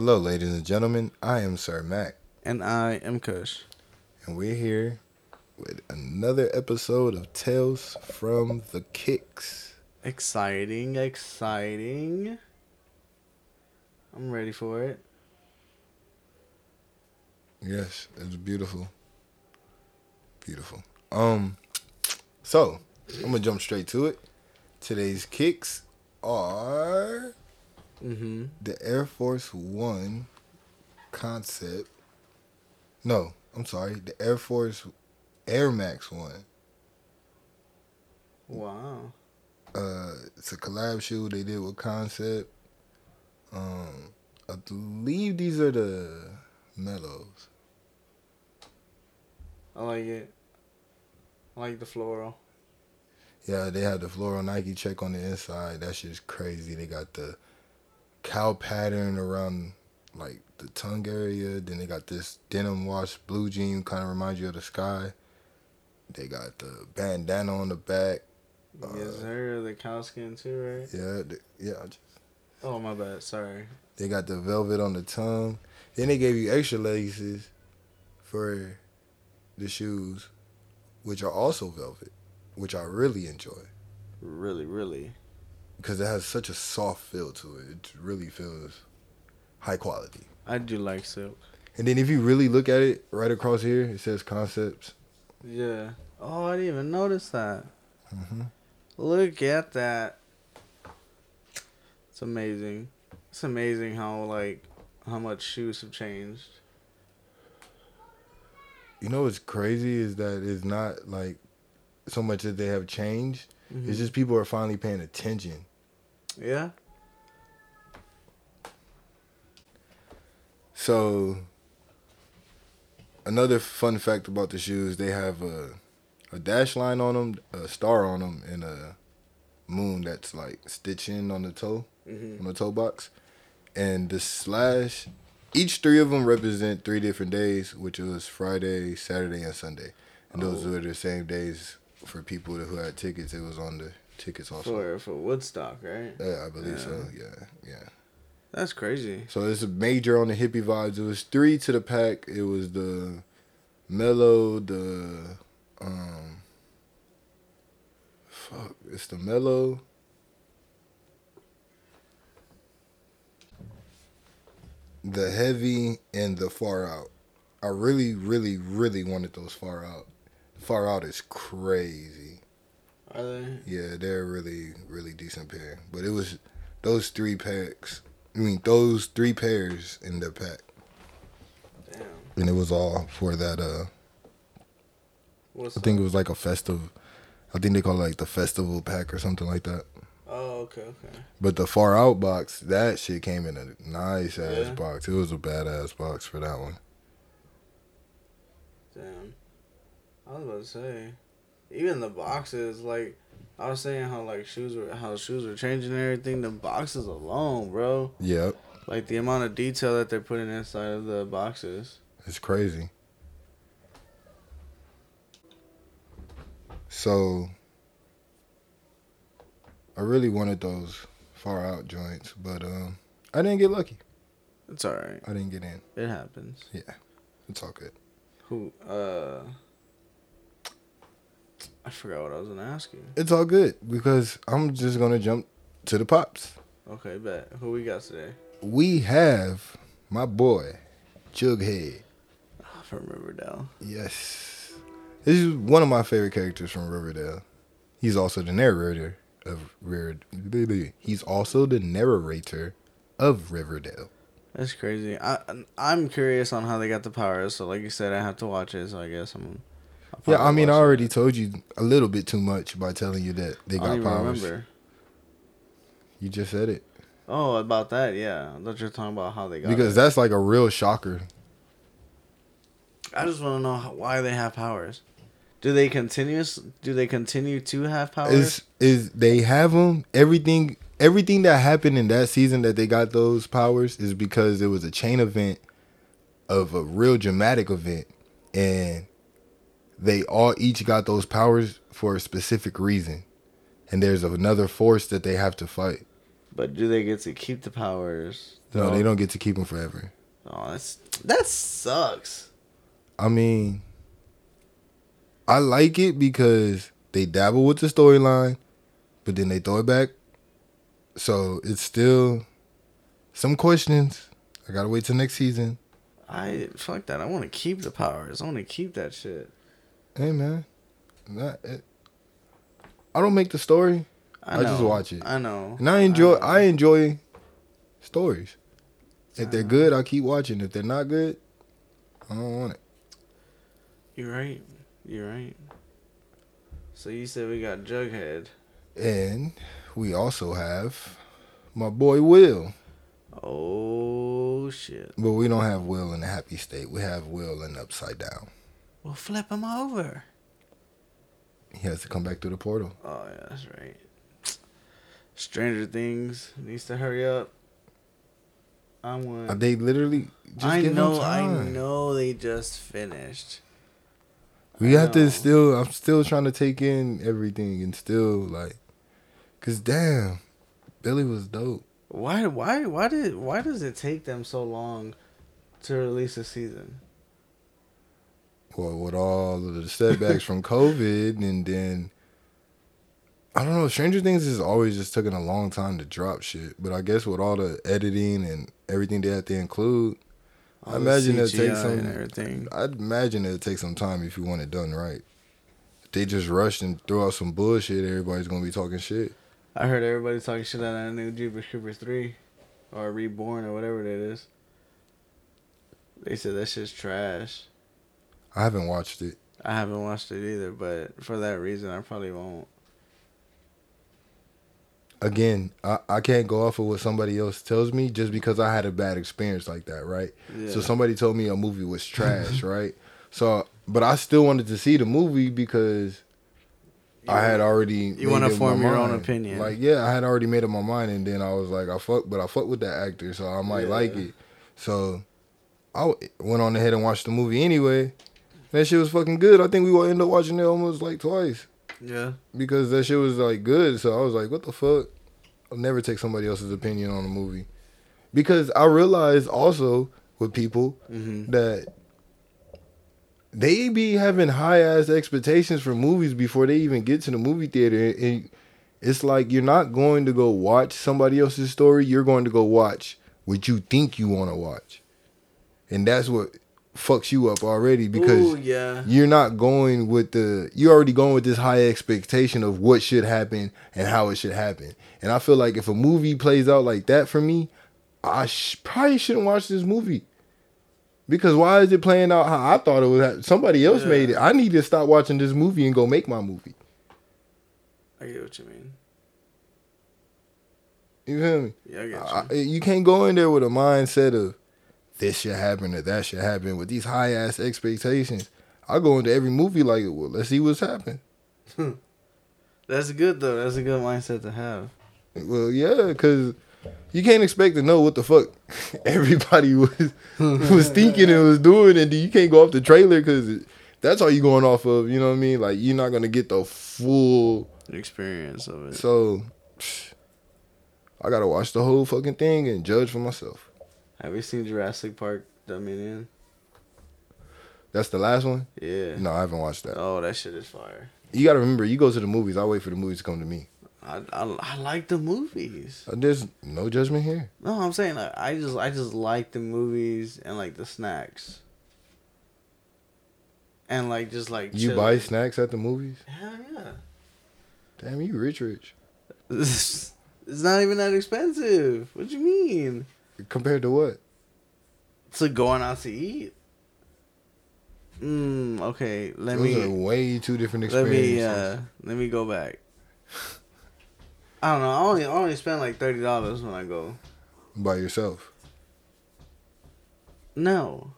Hello, ladies and gentlemen. I am Sir Mak, And I am Kush. and we're here with another episode of Tales from the Kicks. Exciting, exciting. I'm ready for it. Yes, it's beautiful. Beautiful. Um, so I'm gonna jump straight to it. Today's kicks are Mm-hmm. the Air Force One concept. No, I'm sorry, the Air Force Air Max One. Wow. Uh, it's a collab shoe they did with Concept. Um, I believe these are the Mellows. I like it. I like the floral. Yeah, they have the floral Nike check on the inside. That's just crazy. They got the cow pattern around like the tongue area. Then they got this denim wash blue jean, kind of reminds you of the sky. They got the bandana on the back. Uh, yes, sir. The cow skin too, right? Yeah, the, yeah. Just- Oh my bad. Sorry. They got the velvet on the tongue. Then they gave you extra laces for the shoes, which are also velvet, which I really enjoy Really, really. Because it has such a soft feel to it. It really feels high quality. I do like silk. And then if you really look at it, right across here, it says concepts. Yeah. Oh, I didn't even notice that. hmm Look at that. It's amazing. It's amazing how like how much shoes have changed. You know what's crazy is that it's not like so much that they have changed. Mhm. It's just people are finally paying attention. Yeah. So, another fun fact about the shoes, they have a, a dash line on them, a star on them, and a moon that's like stitching on the toe, Mm-hmm. on the toe box. And the slash, each three of them represent three different days, which was Friday, Saturday, and Sunday. And those Oh. were the same days for people who had tickets. It was on the tickets also. For for Woodstock, right? Yeah, I believe so. Yeah, yeah. That's crazy. So it's a major on the hippie vibes. It was three to the pack. It was the mellow, the um fuck, it's the mellow. The heavy and the far out. I really, really, really wanted those far out. Far out is crazy. Are they? Yeah, they're a really, really decent pair. But it was those three packs. I mean, those three pairs in the pack, Damn. and it was all for that. Uh, What's I think it was like a festive. I think they call it like the festival pack or something like that. Oh, okay, okay. But the far out box, that shit came in a nice ass Yeah. box. It was a badass box for that one. Damn. I was about to say, even the boxes, like I was saying, how like shoes were, how shoes were changing and everything. The boxes alone, bro. Yep, Like the amount of detail that they're putting inside of the boxes. it's crazy. So, I really wanted those far out joints, but um, I didn't get lucky. It's alright. I didn't get in. It happens. Yeah. It's all good. Who? Uh. I forgot what I was gonna ask you. It's all good because I'm just gonna jump to the pops. Okay, bet. Who we got today? We have my boy, Jughead. Oh, from Riverdale. Yes, this is one of my favorite characters from Riverdale. He's also the narrator of Riverdale. He's also the narrator of Riverdale. That's crazy. I I'm curious on how they got the powers. So like you said, I have to watch it. So I guess I'm. Yeah, I mean, I watch it. already told you a little bit too much by telling you that they I don't got powers. remember. You just said it Oh, about that, yeah. I thought you were talking about how they got because it. that's like a real shocker. I just want to know how, why they have powers. Do they continuous? Do they continue to have powers? is is they have them everything everything that happened in that season that they got those powers is because it was a chain event of a real dramatic event and they all each got those powers for a specific reason and there's another force that they have to fight But do they get to keep the powers? No, they don't get to keep them forever. Oh, that's that sucks. I mean, I like it because they dabble with the storyline, but then they throw it back. So it's still some questions. I gotta wait till next season. I fuck that. I want to keep the powers. I want to keep that shit. Hey man, not, it, I don't make the story. I, I just watch it. I know. And I enjoy know. I, enjoy stories. If they're good, I keep watching. If they're not good, I don't want it. You're right. You're right. So you said we got Jughead. And we also have my boy Will. Oh shit. But we don't have Will in the happy state. We have Will in upside down. Well, flip him over. He has to come back through the portal. Oh yeah, that's right. Stranger Things needs to hurry up. I want. Uh, They literally just I know. I know. They just finished. We I have know. to still. I'm still trying to take in everything and still like, cause damn, Billy was dope. Why? Why? Why did? Why does it take them so long to release a season? Well, with all of the setbacks from COVID, and then I don't know. Stranger Things has always just taken a long time to drop shit. But I guess with all the editing and everything they have to include, I All the imagine it'll take some- everything. I'd imagine it'll take some time if you want it done right. If they just rushed and threw out some bullshit, everybody's gonna be talking shit. I heard everybody talking shit on that new Jeepers Creepers three, or Reborn or whatever that is. They said that shit's trash. I haven't watched it. I haven't watched it either, but for that reason, I probably won't. Again, I, I can't go off of what somebody else tells me just because I had a bad experience like that, right? Yeah. So somebody told me a movie was trash, right? So, but I still wanted to see the movie because I had already. You made my form your own opinion. Like, yeah, I had already made up my mind, and then I was like, I fuck, but I fuck with that actor, so I might Yeah. like it. So, I w- went on ahead and watched the movie anyway. That shit was fucking good. I think we will end up watching it almost like twice Yeah. because that shit was like good. So I was like, what the fuck? I'll never take somebody else's opinion on a movie because I realized also with people Mm-hmm. that they be having high ass expectations for movies before they even get to the movie theater, and it's like you're not going to go watch somebody else's story. You're going to go watch what you think you want to watch, and that's what fucks you up already because Ooh, yeah. you're not going with the you're already going with this high expectation of what should happen and how it should happen and i feel like if a movie plays out like that for me i sh- probably shouldn't watch this movie because why is it playing out how i thought it was? somebody else Yeah. made it i need to stop watching this movie and go make my movie I get what you mean. you feel me Yeah, I get you. I, you can't go in there with a mindset of this should happen or that should happen with these high ass expectations i go into every movie like well let's see what's happening hmm. That's good though. That's a good mindset to have. Well, yeah, because you can't expect to know what the fuck everybody was was thinking and was doing, and you can't go off the trailer because that's all you're going off of. You know what I mean? Like you're not gonna get the full. Experience of it. So I gotta watch the whole fucking thing and judge for myself. Have you seen Jurassic Park Dominion? That's the last one. Yeah. No, I haven't watched that. Oh, that shit is fire. You gotta remember, you go to the movies. I wait for the movies to come to me. I, I, I like the movies. Uh, There's no judgment here. No, I'm saying like, I just I just like the movies and like the snacks. And like just like You chilling. buy snacks at the movies? Hell yeah. Damn, you rich, rich. it's not even that expensive. What you mean? Compared to what? To going out to eat. Mm, okay. Let Those me are way two different let me uh let me go back. I don't know. I only I only spend like thirty dollars when I go. by yourself. No.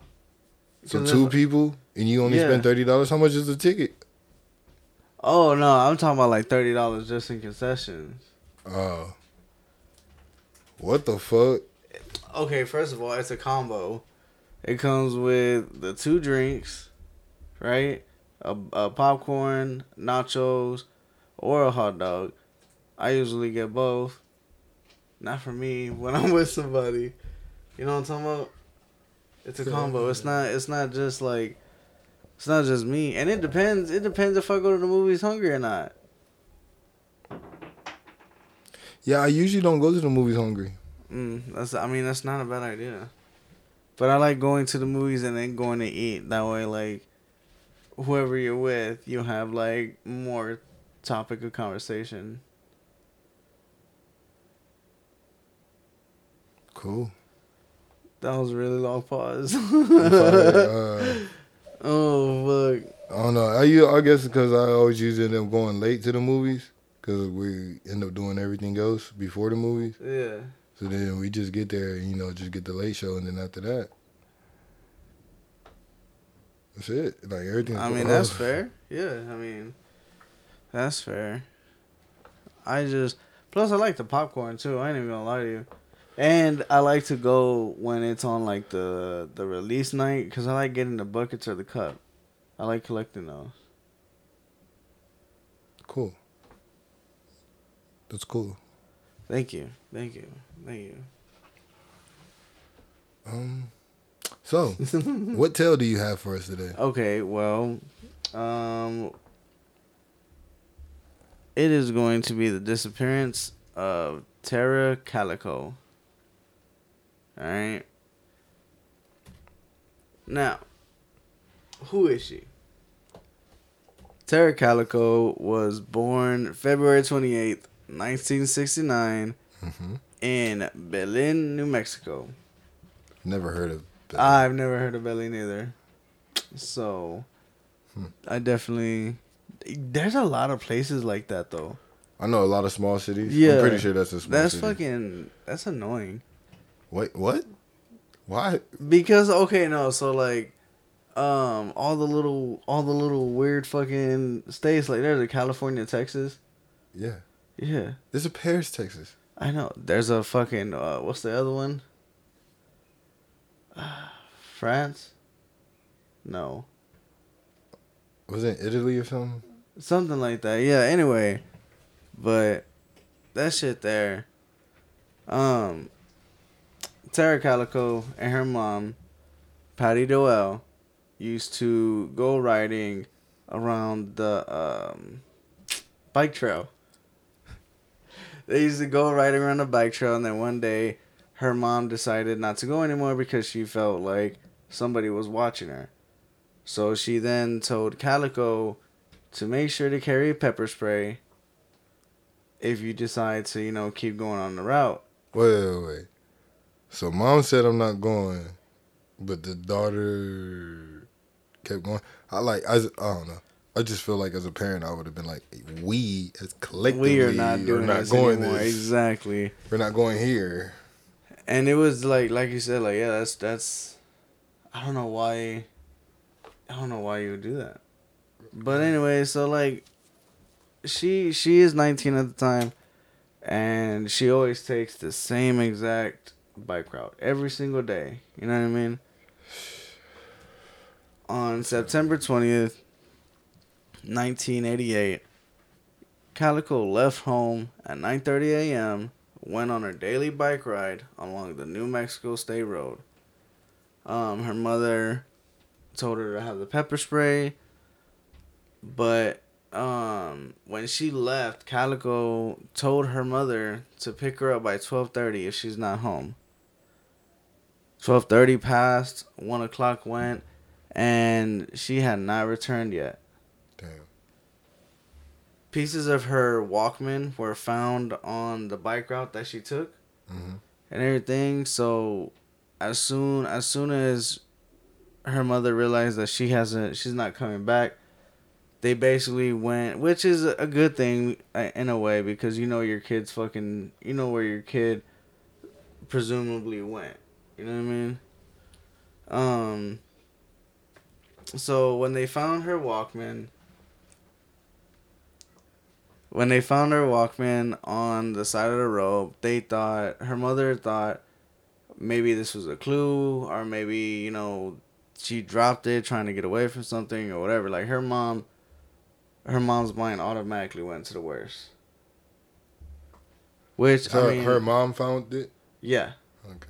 So two people and you only Yeah. spend thirty dollars. How much is the ticket? Oh no, I'm talking about like thirty dollars just in concessions. Oh, what the fuck? Okay, first of all, it's a combo. It comes with the two drinks, right? A, a popcorn, nachos, or a hot dog. I usually get both. not for me when I'm with somebody. You know what I'm talking about? It's a combo. It's not. It's not just like. It's not just me, and it depends. It depends if I go to the movies hungry or not. Yeah, I usually don't go to the movies hungry. Mm, that's. I mean, that's not a bad idea. But I like going to the movies and then going to eat. That way, like, whoever you're with, you have like more topic of conversation. Cool. That was a really long pause. uh, oh fuck. I don't know. i guess because I always usually end up going late to the movies because we end up doing everything else before the movies. Yeah. So then we just get there, and, you know, just get the late show, and then after that, that's it. Like everything. I mean, that's fair. Yeah, I mean, that's fair. I just plus I like the popcorn too. I ain't even gonna lie to you, and I like to go when it's on like the the release night because I like getting the buckets or the cup. I like collecting those. Cool. That's cool. Thank you, thank you, thank you. Um. So, what tale do you have for us today? Okay, well, um, it is going to be the disappearance of Tara Calico. All right. Now, who is she? Tara Calico was born February 28th, 1969, hmm in Berlin, New Mexico. Never heard of. that. I've never heard of Berlin either. So, Hmm. I definitely. There's a lot of places like that though. I know a lot of small cities. Yeah. I'm pretty sure that's a small That's city. fucking. That's annoying. Wait, what? Why? Because okay, no, so like, um, all the little, all the little weird fucking states like there's a California, Texas. Yeah. Yeah, There's a Paris, Texas. I know. There's a fucking. Uh, what's the other one? France. No. Was it Italy or something? Something like that. Yeah, anyway. But that shit there. Um Tara Calico and her mom, Patty Doel, used to go riding around the um bike trail. They used to go riding around the bike trail and then one day her mom decided not to go anymore because she felt like somebody was watching her. So she then told Calico to make sure to carry pepper spray if you decide to, you know, keep going on the route. Wait, wait, wait. So mom said I'm not going, but the daughter kept going. I like I, I don't know. I just feel like as a parent I would have been like, we as collectively we are not doing not this going anymore. this. Exactly. We're not going here. And it was like like you said, like, yeah, that's that's I don't know why I don't know why you would do that. But anyway, so like she she is nineteen at the time and she always takes the same exact bike route every single day. You know what I mean? On September twentieth, nineteen eighty eight, Calico left home at nine thirty AM went on her daily bike ride along the New Mexico State Road. Um, her mother told her to have the pepper spray, but um, when she left, Calico told her mother to pick her up by twelve thirty if she's not home. Twelve thirty passed, one o'clock went, and she had not returned yet. Pieces of her Walkman were found on the bike route that she took hmm and everything. So as soon as soon as her mother realized that she hasn't she's not coming back, they basically went, which is a good thing uh, in a way because you know your kid's fucking you know where your kid presumably went. You know what I mean? Um so when they found her Walkman when they found her Walkman on the side of the road, they thought her mother thought maybe this was a clue or maybe, you know, she dropped it trying to get away from something or whatever. Like her mom her mom's mind automatically went to the worst. Which So I mean, her mom found it. yeah, Okay.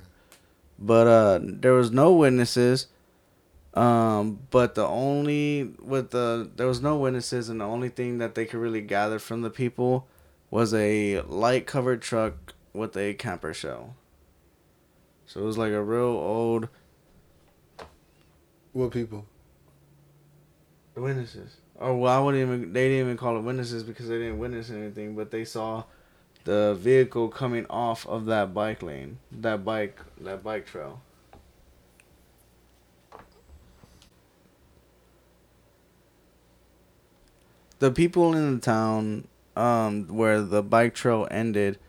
but uh, there was no witnesses. Um, but the only with the there was no witnesses, and the only thing that they could really gather from the people was a light covered truck with a camper shell. So it was like a real old What people? The witnesses. Or well, I wouldn't even. They didn't even call it witnesses because they didn't witness anything, but they saw the vehicle coming off of that bike lane, that bike, that bike trail. The people in the town, um, where the bike trail ended,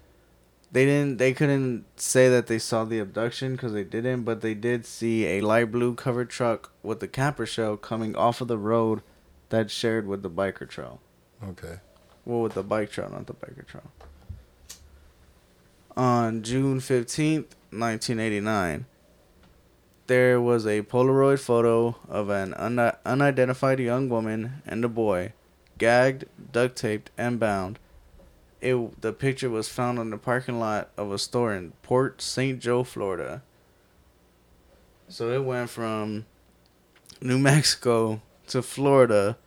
they didn't. They couldn't say that they saw the abduction because they didn't, but they did see a light blue covered truck with the camper shell coming off of the road that shared with the biker trail. Okay. Well, with the bike trail, not the biker trail. On June 15th, 1989, there was a Polaroid photo of an un- unidentified young woman and a boy, gagged, duct taped, and bound. It, the picture was found on the parking lot of a store in Port St. Joe, Florida. So it went from New Mexico to Florida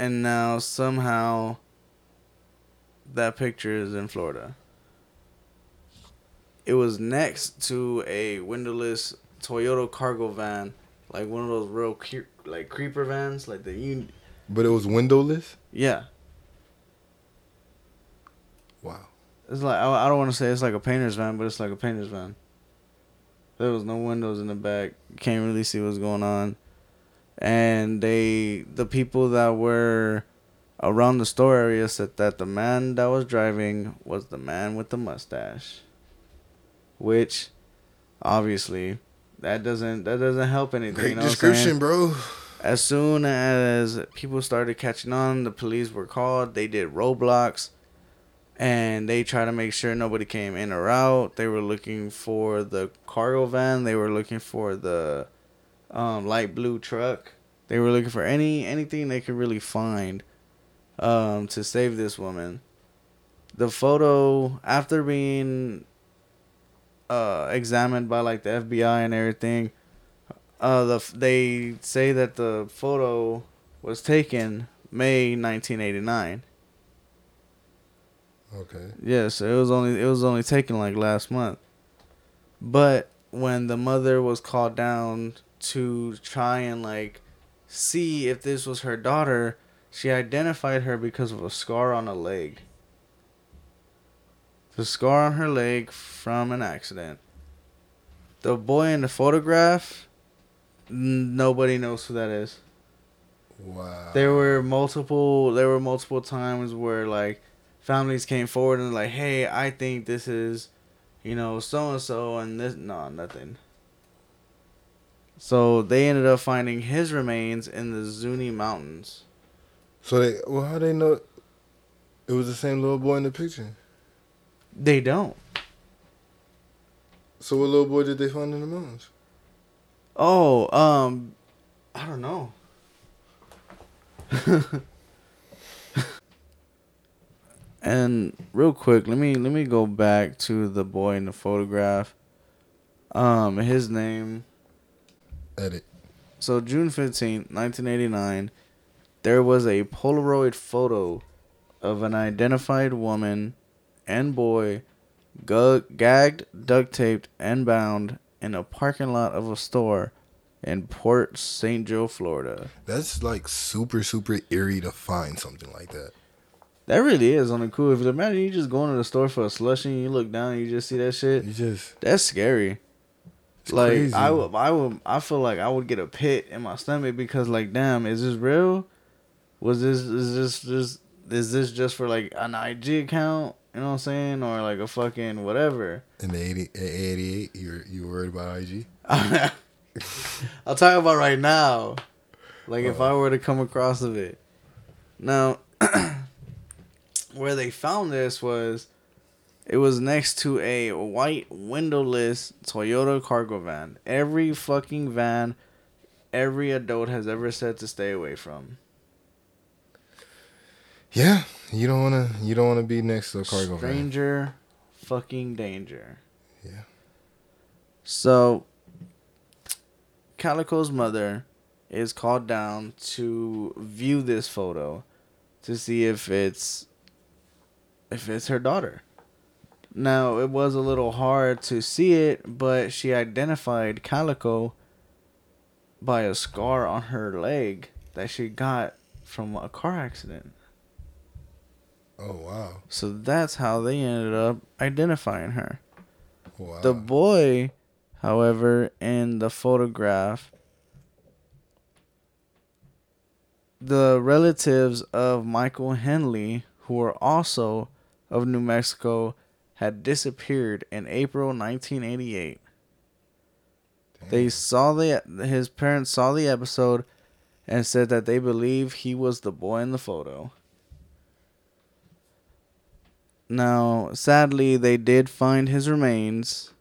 and now somehow that picture is in Florida. It was next to a windowless Toyota cargo van, like one of those real cre- like creeper vans, like the. But it was windowless. Yeah, Wow. it's like I, I don't want to say it's like a painter's van, but it's like a painter's van. There was no windows in the back. Can't really see what's going on. And they, the people that were around the store area said that the man that was driving was the man with the mustache. Which, obviously, that doesn't that doesn't help anything. Great you know description, bro. As soon as people started catching on, the police were called. They did roadblocks and they tried to make sure nobody came in or out. They were looking for the cargo van. They were looking for the um, light blue truck. They were looking for any anything they could really find um, to save this woman. The photo, after being uh, examined by like the FBI and everything, uh, the they say that the photo was taken May 1989. Okay. Yes, it was only it was only taken like last month. But when the mother was called down to try and like see if this was her daughter, she identified her because of a scar on a leg. The scar on her leg from an accident. The boy in the photograph, nobody knows who that is. Wow. There were multiple there were multiple times where like families came forward and like, "Hey, I think this is, you know, so and so and this no, nothing." So they ended up finding his remains in the Zuni Mountains. So they well how they know it was the same little boy in the picture? They don't. So what little boy did they find in the mountains? Oh, um I don't know. and real quick, let me let me go back to the boy in the photograph. Um his name Edit. So June fifteenth, 1989, there was a Polaroid photo of an identified woman and boy gu- gagged, duct taped, and bound in a parking lot of a store in Port St. Joe, Florida. That's like super, super eerie to find something like that. That really is on the cool. If you imagine you just going to the store for a slushie and you look down and you just see that shit, You just that's scary. like crazy. I would, I would, I feel like I would get a pit in my stomach because, like, damn, is this real? Was this is this just is this just for like an IG account? You know what I'm saying, or like a fucking whatever? in the 80, eh, 88, you you worried about IG? I'll talk about right now. Like if I oh. were to come across of it. Now, where they found this was, it was next to a white windowless Toyota cargo van. Every fucking van, every adult has ever said to stay away from. Yeah, You don't wanna. You don't wanna be next to a cargo van. Stranger fucking danger. Yeah. So, Calico's mother is called down to view this photo to see if it's if it's her daughter. Now, it was a little hard to see it, but she identified Calico by a scar on her leg that she got from a car accident. Oh wow. So that's how they ended up identifying her. Wow. The boy, however, in the photograph, the relatives of Michael Henley, who were also of New Mexico, had disappeared in April 1988. They saw the his parents saw the episode and said that they believe he was the boy in the photo. Now, sadly, they did find his remains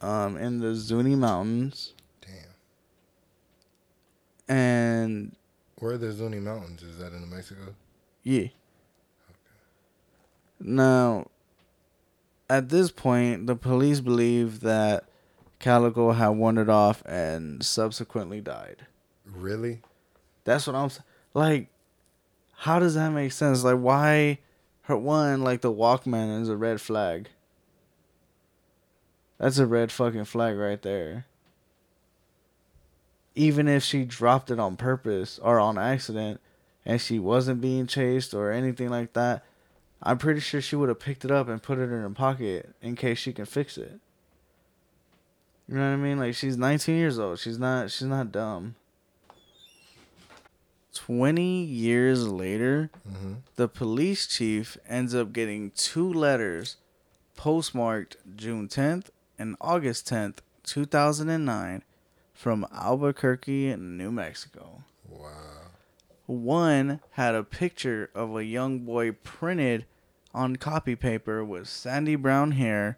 um, in the Zuni Mountains, Damn. and Where are the Zuni Mountains? Is that in New Mexico? yeah. Okay. Now, at this point, the police believe that Calico had wandered off and subsequently died. Really? That's what I'm like. How does that make sense? Like, why? One, like the Walkman is a red flag. That's a red fucking flag right there. Even if she dropped it on purpose or on accident, and she wasn't being chased or anything like that, I'm pretty sure she would have picked it up and put it in her pocket in case she can fix it. You know what I mean? Like she's 19 years old. She's not. She's not dumb. 20 years later, Mm-hmm. the police chief ends up getting two letters postmarked June 10th and August 10th, 2009, from Albuquerque, New Mexico. Wow. One had a picture of a young boy printed on copy paper with sandy brown hair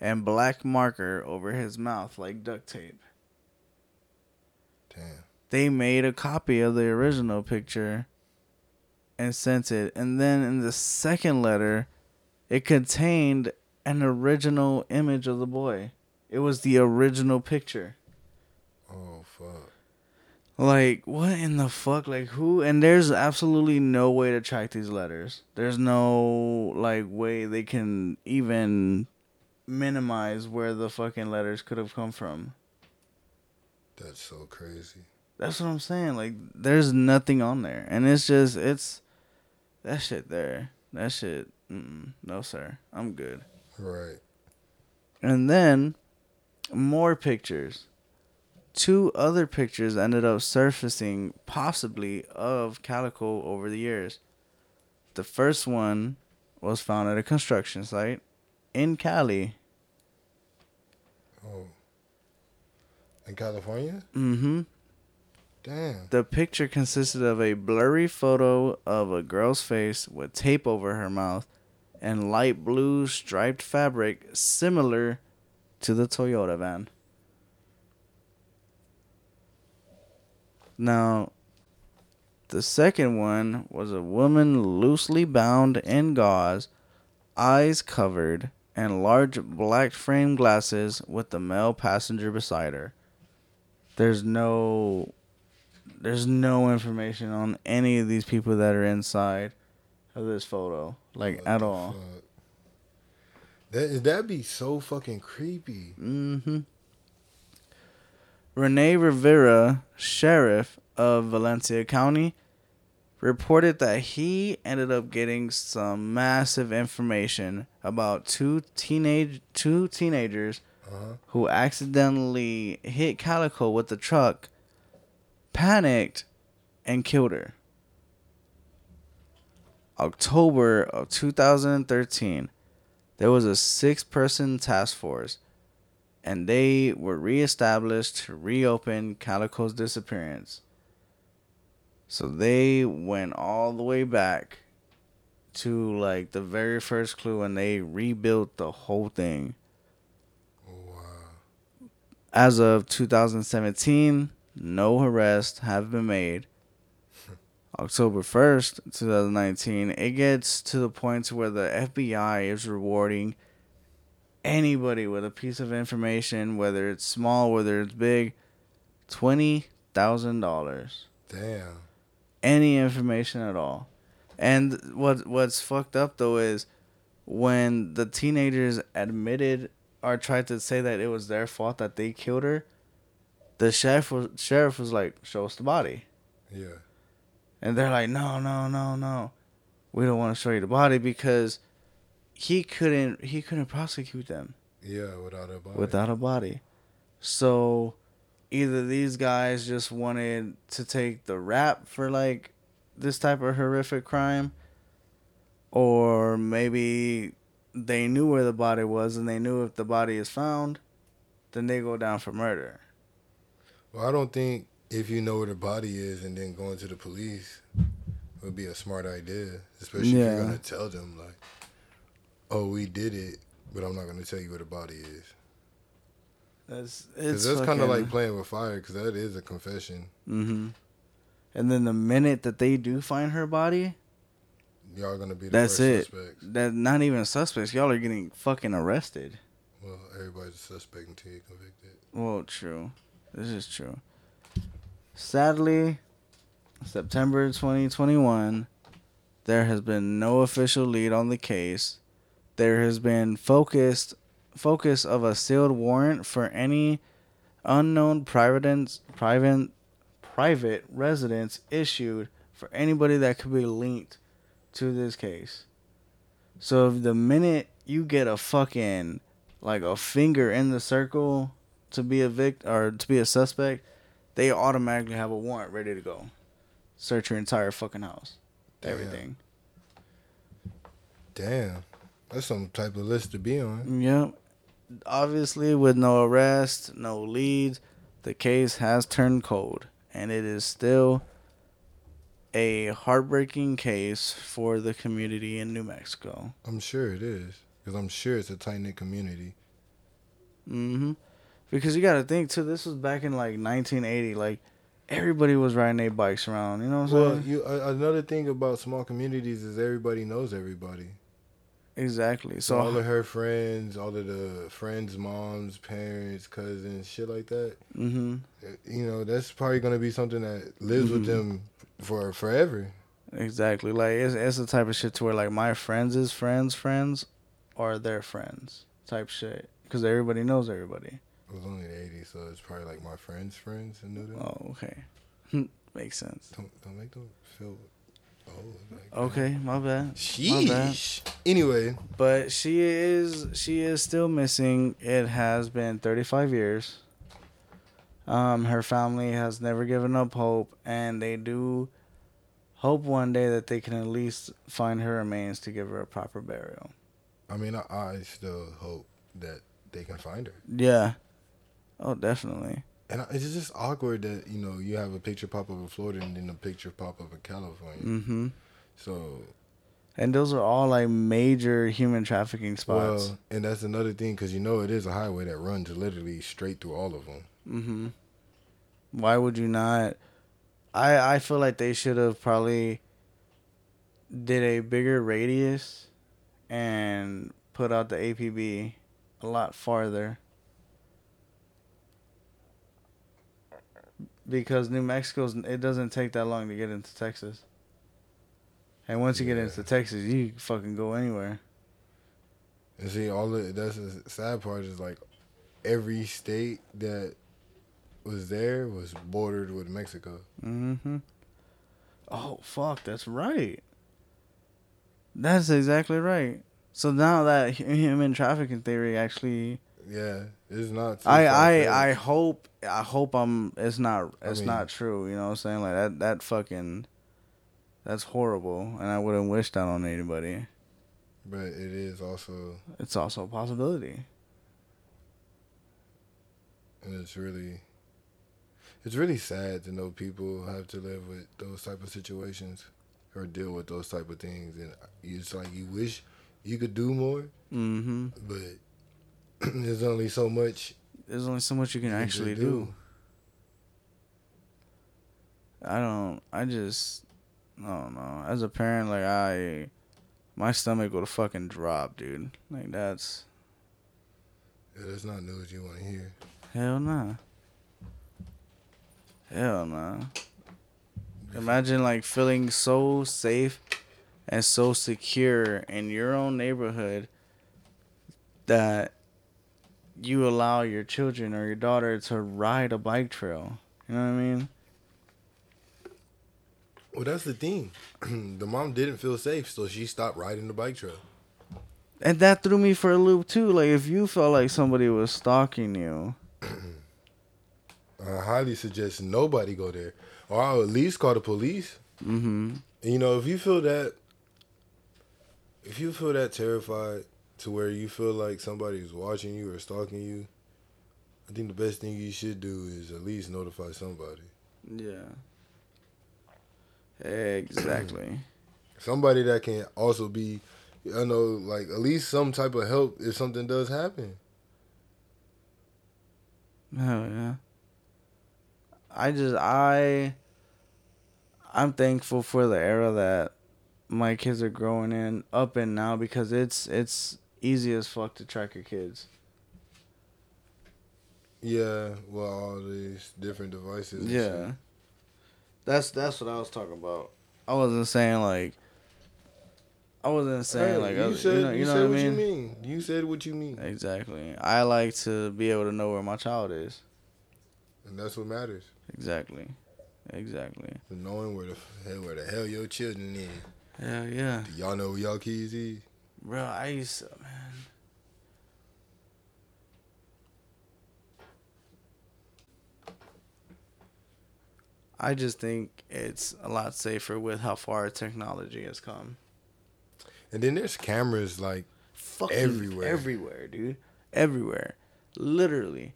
and black marker over his mouth like duct tape. Damn. They made a copy of the original picture and sent it. And then in the second letter, it contained an original image of the boy. It was the original picture. Oh fuck. Like, what in the fuck? Like, who? And there's absolutely no way to track these letters. There's no, like, way they can even minimize where the fucking letters could have come from. That's so crazy. That's what I'm saying. Like, there's nothing on there, and it's just it's that shit there. That shit. No, sir. I'm good. Right. And then more pictures. Two other pictures ended up surfacing, possibly of Calico over the years. The first one was found at a construction site in Cali. Oh. In California? Mm-hmm. Damn. The picture consisted of a blurry photo of a girl's face with tape over her mouth and light blue striped fabric similar to the Toyota van. Now, the second one was a woman loosely bound in gauze, eyes covered, and large black frame glasses with the male passenger beside her. There's no there's no information on any of these people that are inside of this photo, like What at all. fuck? That that'd be so fucking creepy. Mm-hmm. Rene Rivera, sheriff of Valencia County, reported that he ended up getting some massive information about two teenage two teenagers Uh-huh. who accidentally hit Calico with the truck, panicked, and killed her. October of 2013, there was a six person task force, and they were reestablished to reopen Calico's disappearance. So they went all the way back to like the very first clue and they rebuilt the whole thing Wow. as of 2017, no arrests have been made. October 1st, 2019, it gets to the point to where the FBI is rewarding anybody with a piece of information, whether it's small, whether it's big, $20,000. Damn. Any information at all. And what what's fucked up though is when the teenagers admitted or tried to say that it was their fault that they killed her, the sheriff was sheriff was like, "Show us the body." Yeah. And they're like, no, no, no, no. We don't want to show you the body because he couldn't he couldn't prosecute them Yeah, without a body. without a body. So either these guys just wanted to take the rap for like this type of horrific crime or maybe they knew where the body was and they knew if the body is found then they go down for murder. Well, I don't think if you know where the body is and then going to the police would be a smart idea, especially if you're gonna tell them like, "Oh, we did it," but I'm not gonna tell you where the body is. That's Because that's kind of like playing with fire. Because that is a confession. Mm-hmm. And then the minute that they do find her body, Y'all gonna be the That's it. suspects. that not even suspects, y'all are getting fucking arrested. Well, everybody's a suspect until you're convicted. Well, true. This is true. Sadly, September 2021, there has been no official lead on the case. There has been focused focus of a sealed warrant for any unknown private private private residence issued for anybody that could be linked to this case. So if the minute you get a fucking like a finger in the circle to be a vict or to be a suspect, they automatically have a warrant ready to go. Search your entire fucking house. Damn. Everything. Damn, that's some type of list to be on. Yep. Obviously, with no arrest, no leads, the case has turned cold, and it is still a heartbreaking case for the community in New Mexico. I'm sure it is. Because I'm sure it's a tight knit community. hmm Because you got to think too. This was back in like 1980. Like everybody was riding their bikes around. You know what I'm Well, saying? you uh, another thing about small communities is everybody knows everybody. Exactly. So So all of her friends, all of the friends' moms, parents, cousins, shit like that. hmm uh, You know, that's probably gonna be something that lives with Mhm. them for forever. Exactly. Like it's it's the type of shit to where like my friends' friends' friends are their friends type shit. Because everybody knows everybody. It was only the '80s, so it's probably like my friends' friends and knew them. Oh, okay. Makes sense. Don't don't make them feel old. Like, Okay, my bad. My bad. Anyway, But she is she is still missing. It has been 35 years. Um her family has never given up hope and they do hope one day that they can at least find her remains to give her a proper burial. I mean, I, I still hope that they can find her. Yeah. Oh, definitely. And it's just awkward that you know you have a picture pop up in Florida and then a picture pop up in California. Mhm. So And those are all like major human trafficking spots. well, and that's another thing because you know it is a highway that runs literally straight through all of them. Mm-hmm. Why would you not? I I feel like they should have probably did a bigger radius and put out the APB a lot farther. Because New Mexico's it doesn't take that long to get into Texas. And once you get into Texas, you fucking go anywhere. And see, all the that's the sad part is like every state that was there was bordered with Mexico. Mm-hmm. Oh fuck, that's right. That's exactly right. So now that human trafficking theory actually, Yeah, it's not. I. I I hope I hope I'm it's not I it's mean- not true. You know what I'm saying? Like that that fucking that's horrible, and I wouldn't wish that on anybody. but it is also, It's also a possibility. and it's really, it's really sad to know people have to live with those type of situations or deal with those type of things, and it's like you wish you could do more, Mm-hmm. but there's only so much There's only so much you can actually do. I don't. I just. I don't know. As a parent, like I, my stomach would fucking drop, dude. Like that's Yeah, that's not news you want to hear. hell nah. Hell nah. Imagine like feeling so safe and so secure in your own neighborhood that you allow your children or your daughter to ride a bike trail. You know what I mean? Well, that's the thing. the mom didn't feel safe, so she stopped riding the bike trail. And that threw me for a loop too. Like if you felt like somebody was stalking you, I highly suggest nobody go there, or I'll at least call the police. mm-hmm. And, you know, if you feel that, if you feel that terrified to where you feel like somebody's watching you or stalking you, I think the best thing you should do is at least notify somebody. Yeah. Exactly. Somebody that can also be, I know, like at least some type of help if something does happen. Hell yeah. I just I I'm thankful for the era that my kids are growing in up in now because it's it's easy as fuck to track your kids. Yeah, well, all these different devices. Yeah. shit. That's that's what I was talking about. I wasn't saying like I wasn't saying Hey, like you other- said, you know, you know said what I mean? you mean. You said what you mean, Exactly. I like to be able to know where my child is. and that's what matters. Exactly. Exactly. Knowing where the hell, where the hell your children is. Hell yeah. Do y'all know where y'all kids is? Bro, I used to, man. I just think it's a lot safer with how far technology has come. And then there's cameras like Fucking Everywhere. Everywhere, dude. Everywhere. Literally.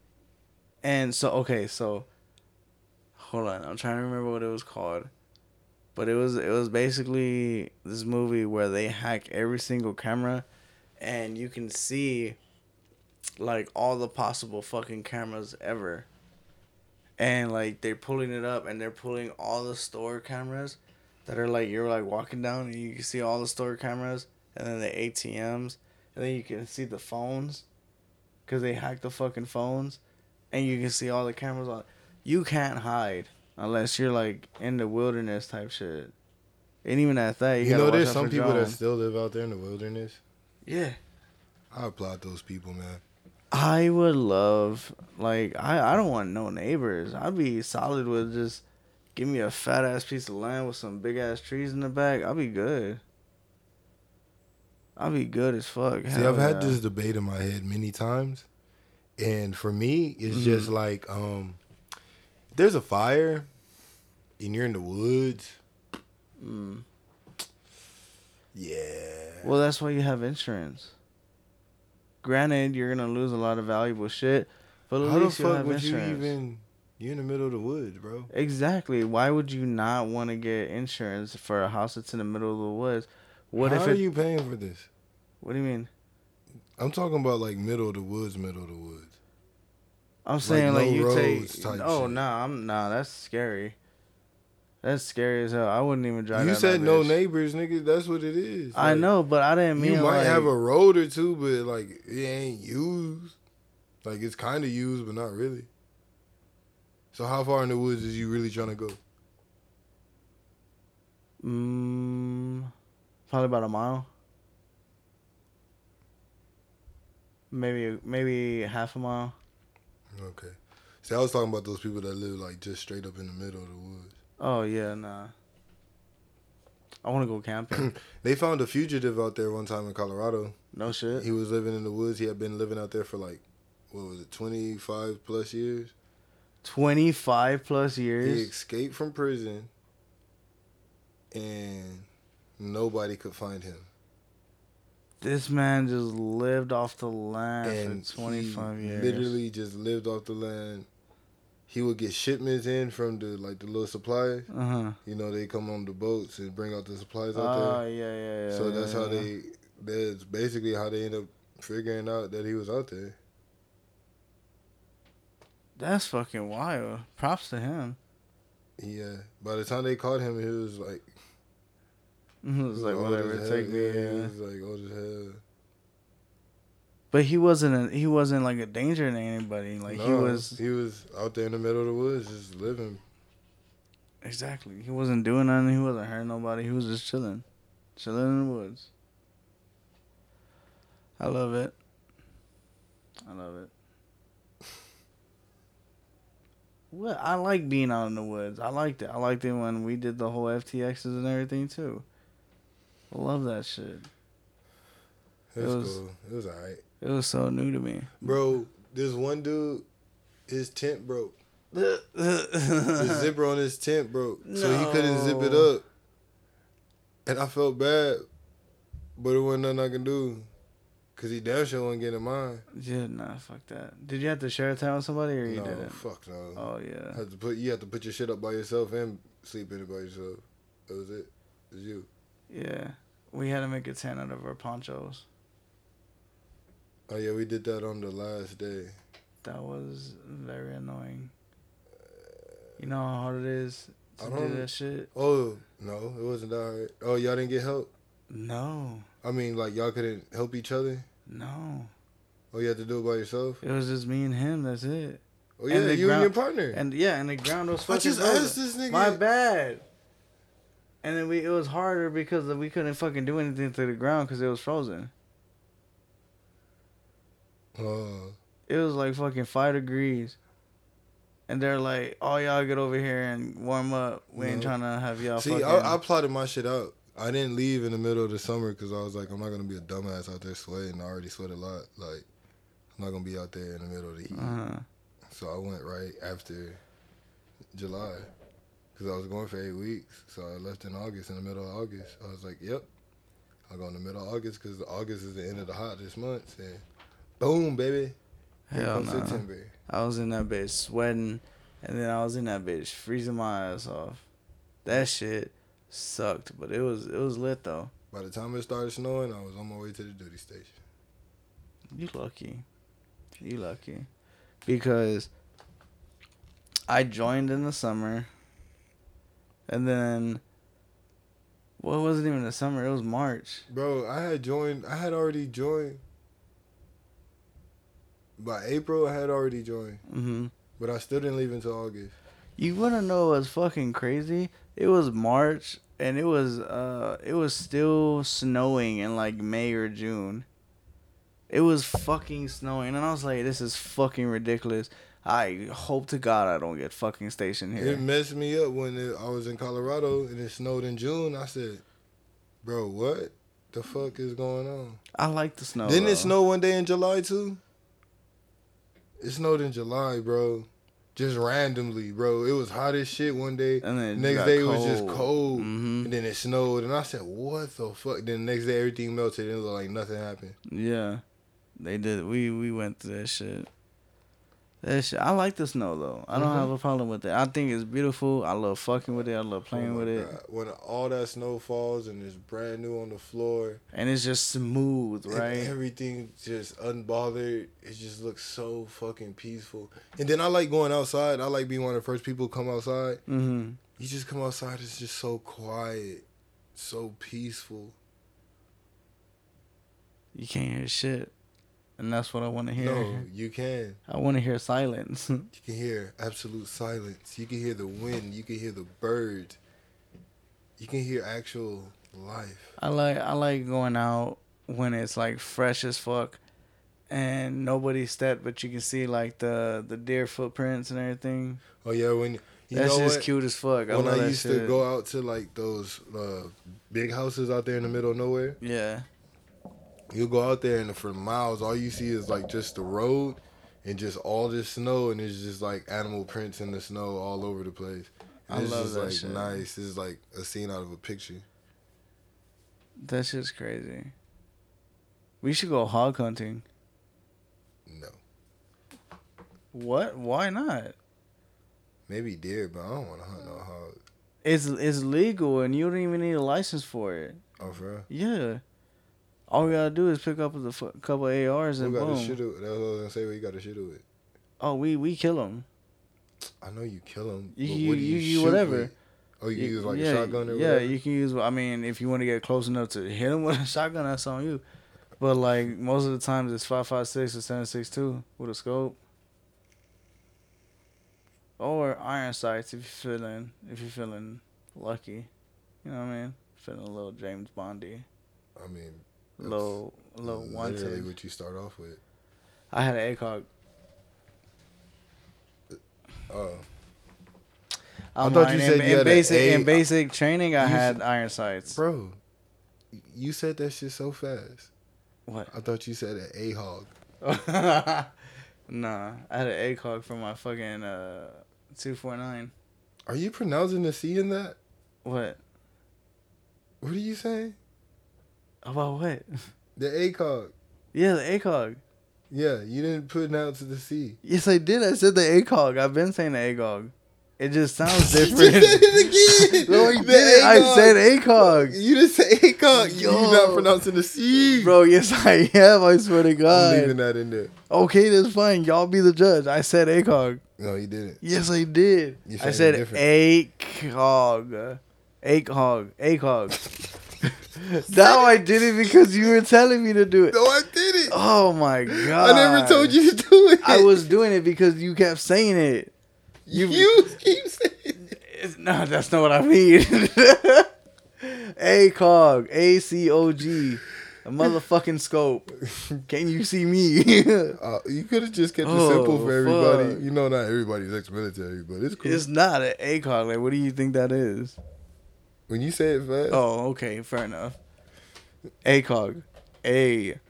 And so, okay, so hold on. I'm trying to remember what it was called. But it was it was basically this movie where they hack every single camera and you can see like all the possible fucking cameras ever. And like they're pulling it up and they're pulling all the store cameras that are like you're like walking down and you can see all the store cameras and then the ATMs and then you can see the phones because they hack the fucking phones and you can see all the cameras on. You can't hide unless you're like in the wilderness type shit and even at that you, you, know. There's some people that still live out there in the wilderness. yeah I applaud those people, man. I would love like I, I don't want no neighbors. I'd be solid with just give me a fat ass piece of land with some big ass trees in the back. I'll be good. I'll be good as fuck. See, Hell I've had yeah. this debate in my head many times, and for me, it's just Mm-hmm. like um, there's a fire, and you're in the woods. Mm. Yeah. Well, that's why you have insurance. Granted, you're gonna lose a lot of valuable shit, but at How the least you fuck have would you even? You're in the middle of the woods, bro. Exactly. Why would you not want to get insurance for a house that's in the middle of the woods? What if. How if are it? you paying for this? What do you mean? I'm talking about like middle of the woods, middle of the woods. I'm saying like, no you take. Oh shit. nah, I'm nah. That's scary. That's scary as hell. I wouldn't even drive. you said no bitch. neighbors, nigga. That's what it is. I know, but I didn't mean You might like, have a road or two, but like it ain't used. Like it's kind of used, but not really. So how far in the woods is you really trying to go? Mm, probably about a mile. Maybe maybe half a mile. Okay. See, I was talking about those people that live like just straight up in the middle of the woods. Oh yeah, nah. I want to go camping. They found a fugitive out there one time in Colorado. No shit. He was living in the woods. He had been living out there for like, what was it, 25 plus years? Twenty five plus years. He escaped from prison and nobody could find him. This man just lived off the land and for twenty five he years. Literally just lived off the land. He would get shipments in from the like the little suppliers. Uh huh. You know, they come on the boats and bring out the supplies out there. Oh there. yeah, yeah, yeah. so that's yeah, how yeah. they. That's basically how they end up figuring out that he was out there. That's fucking wild. Props to him. Yeah. By the time they caught him, he was like It was like whatever, take me. Yeah, he Yeah. like old as hell. But he wasn't. A, he wasn't like a danger to anybody. Like he was He was out there in the middle of the woods, just living. exactly. He wasn't doing nothing. He wasn't hurting nobody. He was just chilling, chilling in the woods. I love it. I love it. What I like being out in the woods. I liked it. I liked it when we did the whole FTXs and everything too. I love that shit. It It was, was- cool. It was alright, It was so new to me. bro. This one dude, his tent broke. The zipper on his tent broke, so he couldn't zip it up. And I felt bad, but it wasn't nothing I can do, cause he damn sure wasn't getting mine. Yeah, nah, fuck that. Did you have to share a tent with somebody or you no, didn't? fuck no. Oh yeah. Had to put you have to put your shit up by yourself and sleep in it by yourself. That was it. It was you. Yeah. We had to make a tent out of our ponchos. Oh yeah, we did that on the last day. That was very annoying. You know how hard it is to I do that shit? Oh no, it wasn't that hard. Oh y'all didn't get help. No. I mean, like y'all couldn't help each other. No. Oh, you had to do it by yourself. It was just me and him, that's it. Oh yeah, And you ground- and your partner. And yeah, and the ground was I fucking just asked this nigga. My bad. And then we it was harder because we couldn't fucking do anything to the ground because it was frozen. Oh, It was like fucking five degrees. And they're like, "Oh, y'all get over here and warm up. We ain't trying to have y'all see, fucking." I, I plotted my shit out. I didn't leave in the middle of the summer because I was like, I'm not gonna be a dumbass out there sweating. I already sweat a lot. Like, I'm not gonna be out there in the middle of the heat. uh, So I went right after July because I was going for eight weeks. So I left in August, in the middle of August. I was like, yep, I'll go in the middle of August because August is the end of the hottest months. And boom, baby. Hell no. September. I was in that bitch sweating, and then I was in that bitch freezing my ass off. That shit sucked, but it was it was lit though. By the time it started snowing, I was on my way to the duty station. You lucky. You lucky. Because I joined in the summer. And then well, it wasn't even the summer, it was March. Bro, I had joined. I had already joined. By April, I had already joined, hmm but I still didn't leave until August. You wanna know what's fucking crazy? It was March and it was uh it was still snowing in like May or June. It was fucking snowing and I was like, this is fucking ridiculous. I hope to God I don't get fucking stationed here. It messed me up when it, I was in Colorado and it snowed in June. I said, "Bro, what the fuck is going on?" I like the snow. Didn't though. it snow one day in July too? It snowed in July, bro. Just randomly, bro. It was hot as shit one day. And then Next day it was just cold. Mhm. And then it snowed, and I said, "What the fuck?" Then the next day everything melted, and it looked like nothing happened. Yeah, they did. We we went through that shit. That shit. I like the snow though. I don't Mhm. have a problem with it. I think it's beautiful. I love fucking with it. I love playing Oh with it, God. When all that snow falls and it's brand new on the floor, and it's just smooth, and right? everything just unbothered. It just looks so fucking peaceful. And then I like going outside. I like being one of the first people to come outside. Mm-hmm. You just come outside. It's just so quiet, so peaceful. You can't hear shit, and that's what I want to hear. No, you can. I want to hear silence. You can hear absolute silence. You can hear the wind. You can hear the birds. You can hear actual life. I like I like going out when it's like fresh as fuck, and nobody stepped, but you can see like the the deer footprints and everything. Oh yeah, when you That's know just what? cute as fuck. I when I used shit. to go out to like those uh, big houses out there in the middle of nowhere, Yeah. You go out there and for miles, all you see is like just the road and just all this snow, and it's just like animal prints in the snow all over the place. And I it's love just that like shit. nice. It's like a scene out of a picture. That's just crazy. We should go hog hunting. No, What? Why not? maybe deer, but I don't want to hunt no hog. It's it's legal and you don't even need a license for it. Oh, for real? Yeah. All we gotta do is pick up a fu- couple ARs and boom. shoot it? That's what I was gonna say. What you got to shoot it with? Oh, we we kill them. I know you kill them. You- you- what you- you, whatever. with? Oh, you, use like yeah, a shotgun or whatever? yeah, whatever? you can use. I mean, if you want to get close enough to hit them with a shotgun, that's on you. But like most of the times, it's five five six or seven six two with a scope, or iron sights if you're feeling if you're feeling lucky. You know what I mean? Feeling a little James Bondy, I mean, that's little a little literally wanted. what you start off with. I had an ACOG. Oh, I thought you in, said you in had a basic A- in basic training. I had iron sights. bro, you said that shit so fast. What? I thought you said an a hog. nah, I had an ACOG for my fucking uh two four nine. Are you pronouncing the C in that? What? What are you saying? About what? The ACOG. Yeah, the ACOG. Yeah, you didn't pronounce the C. Yes, I did. I said the ACOG. I've been saying the ACOG. It just sounds different. You said it again. no, you. I said ACOG. You didn't say ACOG. Yo. You're not pronouncing the C. Bro, yes, I am. I swear to I'm God. leaving that in there. Okay, that's fine. Y'all be the judge. I said ACOG. No, you didn't. Yes, I did. I said said ACOG. ACOG. ACOG. Now I did it because you were telling me to do it. No, I did it. Oh my God. I never told you to do it. I was doing it because you kept saying it. You, you- keep saying it. No, that's not what I mean. ACOG. A C O G. A motherfucking scope. Can you see me? Uh, you could have just kept it Oh, simple for everybody. fuck. You know, not everybody's ex-military, but it's cool. it's not an ACOG. Like, what do you think that is? When you say it fast, Oh, okay. Fair enough. ACOG. A. it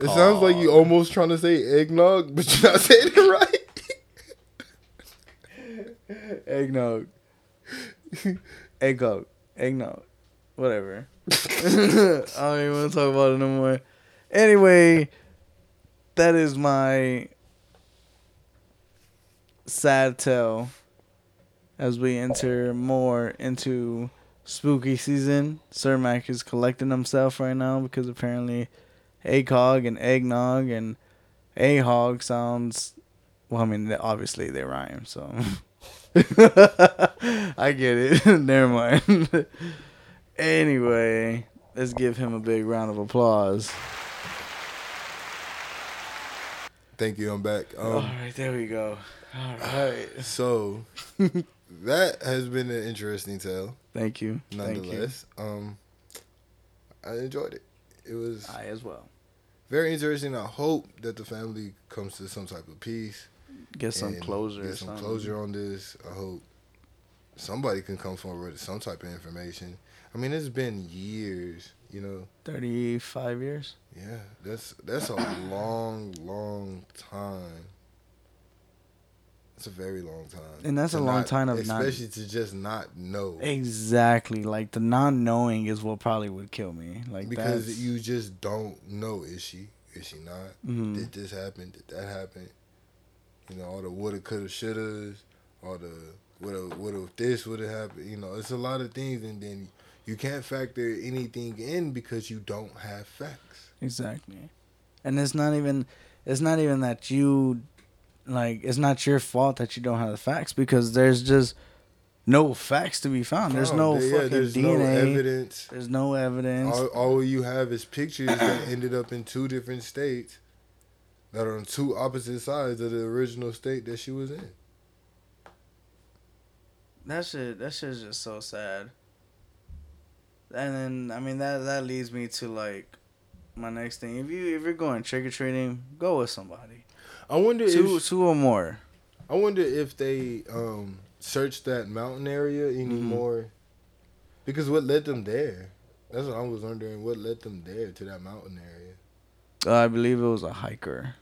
sounds like you almost trying to say eggnog, but you're not saying it right. Eggnog. Eggnog. Eggnog. Whatever. I don't even want to talk about it no more. Anyway, that is my sad tale as we enter more into spooky season. Sir Mak is collecting himself right now because apparently ACOG and eggnog and AHOG sounds well, I mean, obviously they rhyme, so I get it. Never mind. anyway, let's give him a big round of applause. Thank you. I'm back. All Um, right, there we go. All right. so that has been an interesting tale, Thank you. Thank you. nonetheless. Um, I enjoyed it. It was I as well. very interesting. I hope that the family comes to some type of peace. Get some closure. Get some something. closure on this. I hope somebody can come forward with some type of information. I mean, it's been years. You know, Thirty-five years. yeah, that's that's a long, long time. It's a very long time, And that's To a long not- time of not- especially to just not know Exactly. Like the not knowing is what probably would kill me. Like because that's, you just don't know. Is she? Is she not? Mhm. Did this happen? Did that happen? You know, all the woulda, coulda, shouldas, all the woulda, woulda, if this woulda happened. You know, it's a lot of things, and then you can't factor anything in because you don't have facts. Exactly. And it's not even it's not even that you like it's not your fault that you don't have the facts because there's just no facts to be found. There's oh, no Oh, yeah, fucking there's DNA. no evidence. There's no evidence. All, all you have is pictures that ended up in two different states that are on two opposite sides of the original state that she was in. That shit that shit's just so sad. And then I mean that that leads me to like my next thing. If you if you're going trick or treating, go with somebody. I wonder Two if two or more. I wonder if they um searched that mountain area Mm-hmm. anymore. Because what led them there? That's what I was wondering. What led them there to that mountain area? Uh, I believe it was a hiker.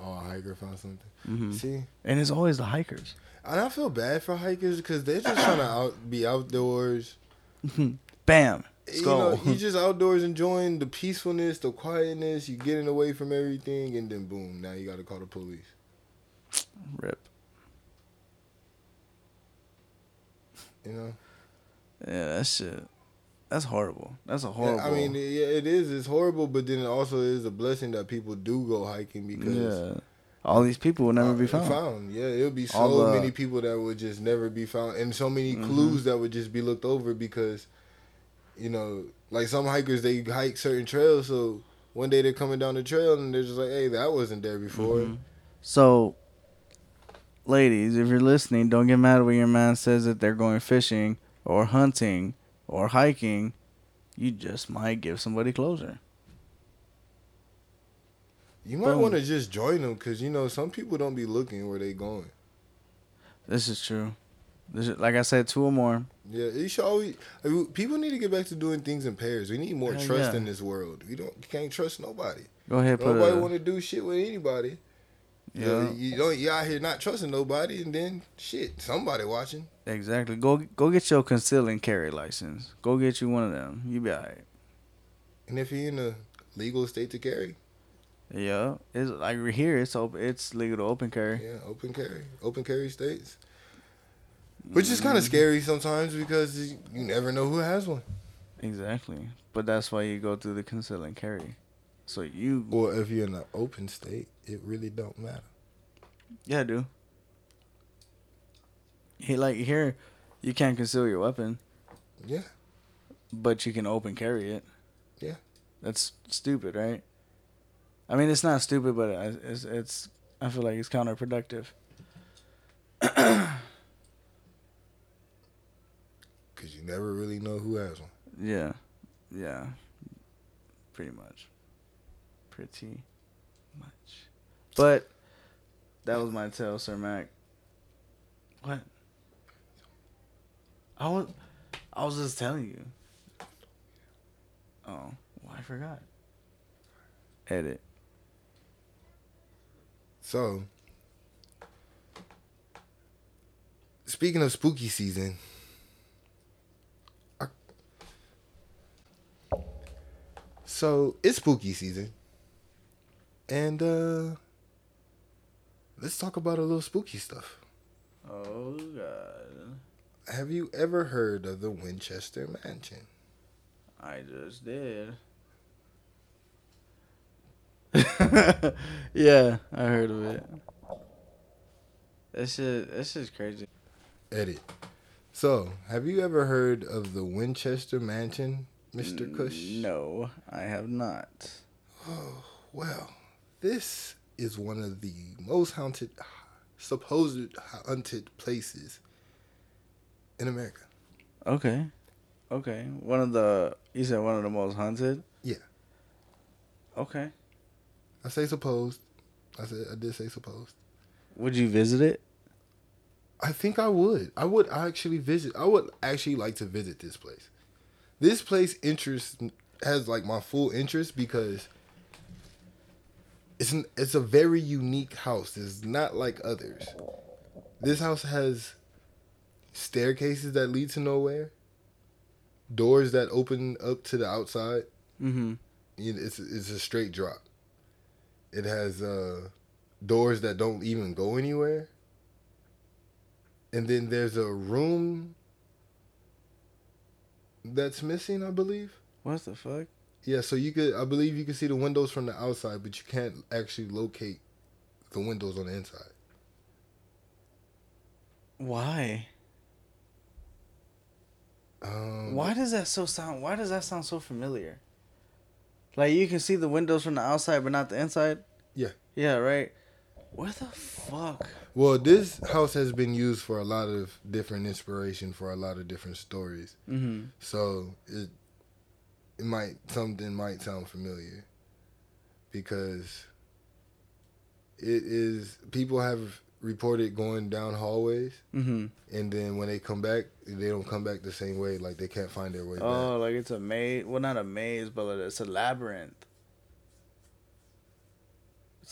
Oh, a hiker found something. hmm See, And it's always the hikers. and I feel bad for hikers because they're just trying to out, be outdoors. Bam. You know, you just outdoors enjoying the peacefulness, the quietness. You getting away from everything, and then boom, now you got to call the police. Rip. You know, Yeah, that shit. That's horrible. That's a horrible. Yeah, I mean, yeah, it is. It's horrible, but then it also is a blessing that people do go hiking because yeah. all these people will never be Uh, found. Yeah, it would be so the- many people that would just never be found, and so many Mhm. clues that would just be looked over because, you know, like some hikers they hike certain trails, so one day they're coming down the trail and they're just like, "Hey, that wasn't there before." Mhm. So, ladies, if you're listening, don't get mad when your man says that they're going fishing or hunting or hiking. You just might give somebody closure. You might want to just join them because you know some people don't be looking where they going. This is true. Like I said, two or more. Yeah, you should always. People need to get back to doing things in pairs. We need more Hell trust yeah. in this world. We don't can't trust nobody. Go ahead, Nobody want to do shit with anybody. yeah, Yeah, you don't. You out here not trusting nobody, and then shit, somebody watching. exactly. Go go get your conceal and carry license. Go get you one of them. You be alright. And if you're in a legal state to carry, Yeah, it's like we're here. It's open. It's legal to open carry. yeah, open carry, open carry states. Which is kind of scary sometimes because you never know who has one. Exactly, but that's why you go through the conceal and carry. So you, Or if you're in an open state, it really don't matter. yeah, do. He like here, you can't conceal your weapon, Yeah, but you can open carry it. Yeah. that's stupid, right? I mean, it's not stupid, but it's it's. I feel like it's counterproductive. because you never really know who has one. Yeah, yeah, pretty much, pretty much. But that was my tale, Sir Mak. What? I was, I was just telling you. Oh, well, I forgot. Edit. So, speaking of spooky season, so it's spooky season, and uh let's talk about a little spooky stuff. Oh God, Have you ever heard of the Winchester Mansion? I just did. yeah, I heard of it. This is this is crazy. Edit. So, have you ever heard of the Winchester Mansion, Mister Kush? No, I have not. Oh, well, this is one of the most haunted, supposed haunted places in America. Okay, okay. One of the you said one of the most haunted. Yeah. Okay. I say supposed. I said I did say supposed. Would you visit it? I think I would. I would actually visit. I would actually like to visit this place. This place interest has like my full interest because it's an, it's a very unique house. It's not like others. This house has staircases that lead to nowhere, doors that open up to the outside. Mm-hmm. It's it's a straight drop. It has uh, doors that don't even go anywhere. And then there's a room that's missing, I believe. What the fuck? Yeah, so you could, I believe you can see the windows from the outside, but you can't actually locate the windows on the inside. Why? Um, Why does that so sound? Why does that sound so familiar? Like you can see the windows from the outside, but not the inside. Yeah. Yeah. Right. Where the fuck? Well, this house has been used for a lot of different inspiration for a lot of different stories. Mm-hmm. So it it might something might sound familiar because it is people have reported going down hallways Mm-hmm. and then when they come back they don't come back the same way like they can't find their way back. Oh, like it's a maze. Well, not a maze, but it's a labyrinth.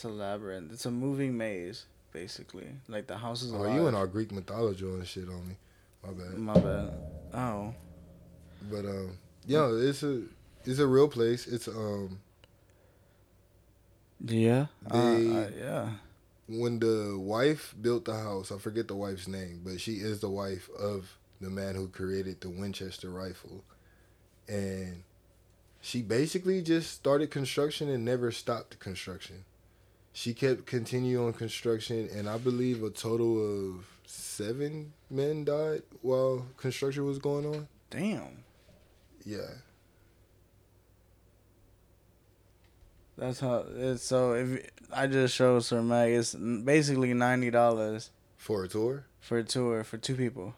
It's a labyrinth. It's a moving maze, basically. Like the house is back. alive. Oh, you in our Greek mythology and shit on me. My bad. My bad. Oh. But um yeah, it's a it's a real place. It's um Yeah. Uh, They- uh, yeah. when the wife built the house, I forget the wife's name, but she is the wife of the man who created the Winchester rifle. And she basically just started construction and never stopped the construction. She kept continuing construction, and I believe a total of seven men died while construction was going on. Damn. Yeah. That's how it's so if I just showed Sir Mak, it's basically ninety dollars For a tour? for a tour for two people.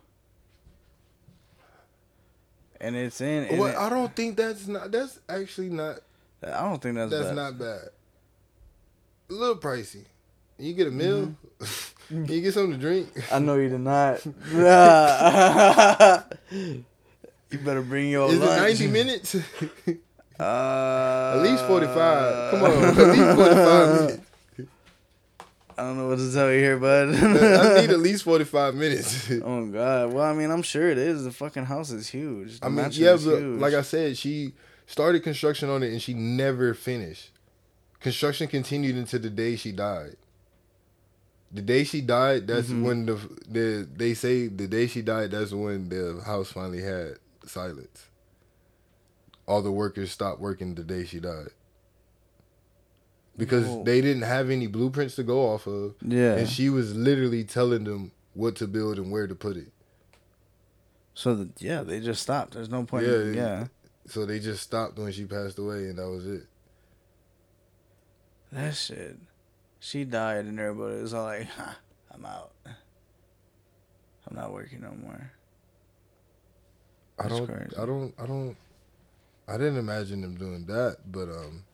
And it's in and Well, it- I don't think that's not. That's actually not. I don't think that's That's bad. not bad. A little pricey. You get a meal. Mm-hmm. you get something to drink. I know you did not. you better bring your Is lunch. it ninety minutes? Uh, at least forty five. Come on, at least forty five minutes. I don't know what to tell you here, bud. I need at least forty five minutes. oh God. Well, I mean, I'm sure it is. The fucking house is huge. The I mean, yeah, but huge. like I said, she started construction on it and she never finished. Construction continued into the day she died. The day she died, that's Mhm. when the the they say the day she died, that's when the house finally had silence. All the workers stopped working the day she died. Because Whoa. they didn't have any blueprints to go off of. yeah. And she was literally telling them what to build and where to put it. so the, yeah, they just stopped. There's no point. Yeah, in, yeah. So they just stopped when she passed away and that was it. That shit. She died, and everybody was all like, huh, "I'm out. I'm not working no more." I That's don't, crazy. I don't, I don't, I didn't imagine them doing that, but um,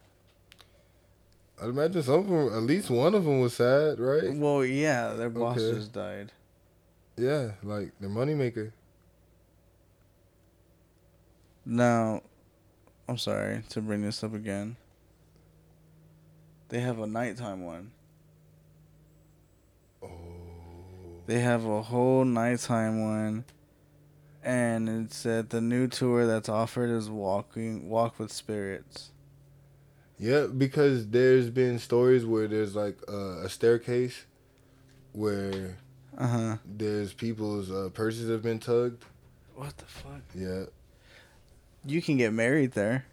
I'd imagine some of them, at least one of them was sad, right? Well, yeah, their boss Okay. just died. Yeah, like their moneymaker. Now, I'm sorry to bring this up again. They have a nighttime one. Oh, They have a whole nighttime one, and it said the new tour that's offered is walking walk with spirits. yeah, because there's been stories where there's like uh, a staircase where Uh huh. there's people's uh, purses have been tugged. What the fuck? Yeah, You can get married there.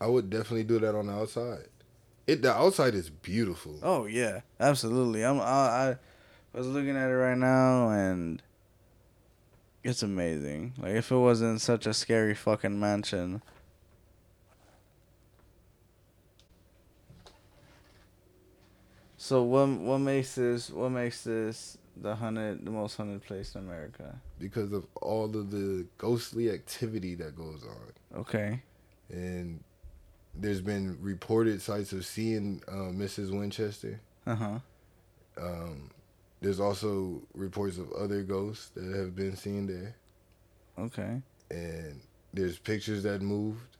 I would definitely do that on the outside. It the outside is beautiful. Oh yeah, absolutely. I'm I, I was looking at it right now and it's amazing. Like if it wasn't such a scary fucking mansion. So what what makes this what makes this the hundred the most haunted place in America? because of all of the ghostly activity that goes on. Okay. And there's been reported sites of seeing uh, Mrs. Winchester. Uh huh. Um, there's also reports of other ghosts that have been seen there. Okay. And there's pictures that moved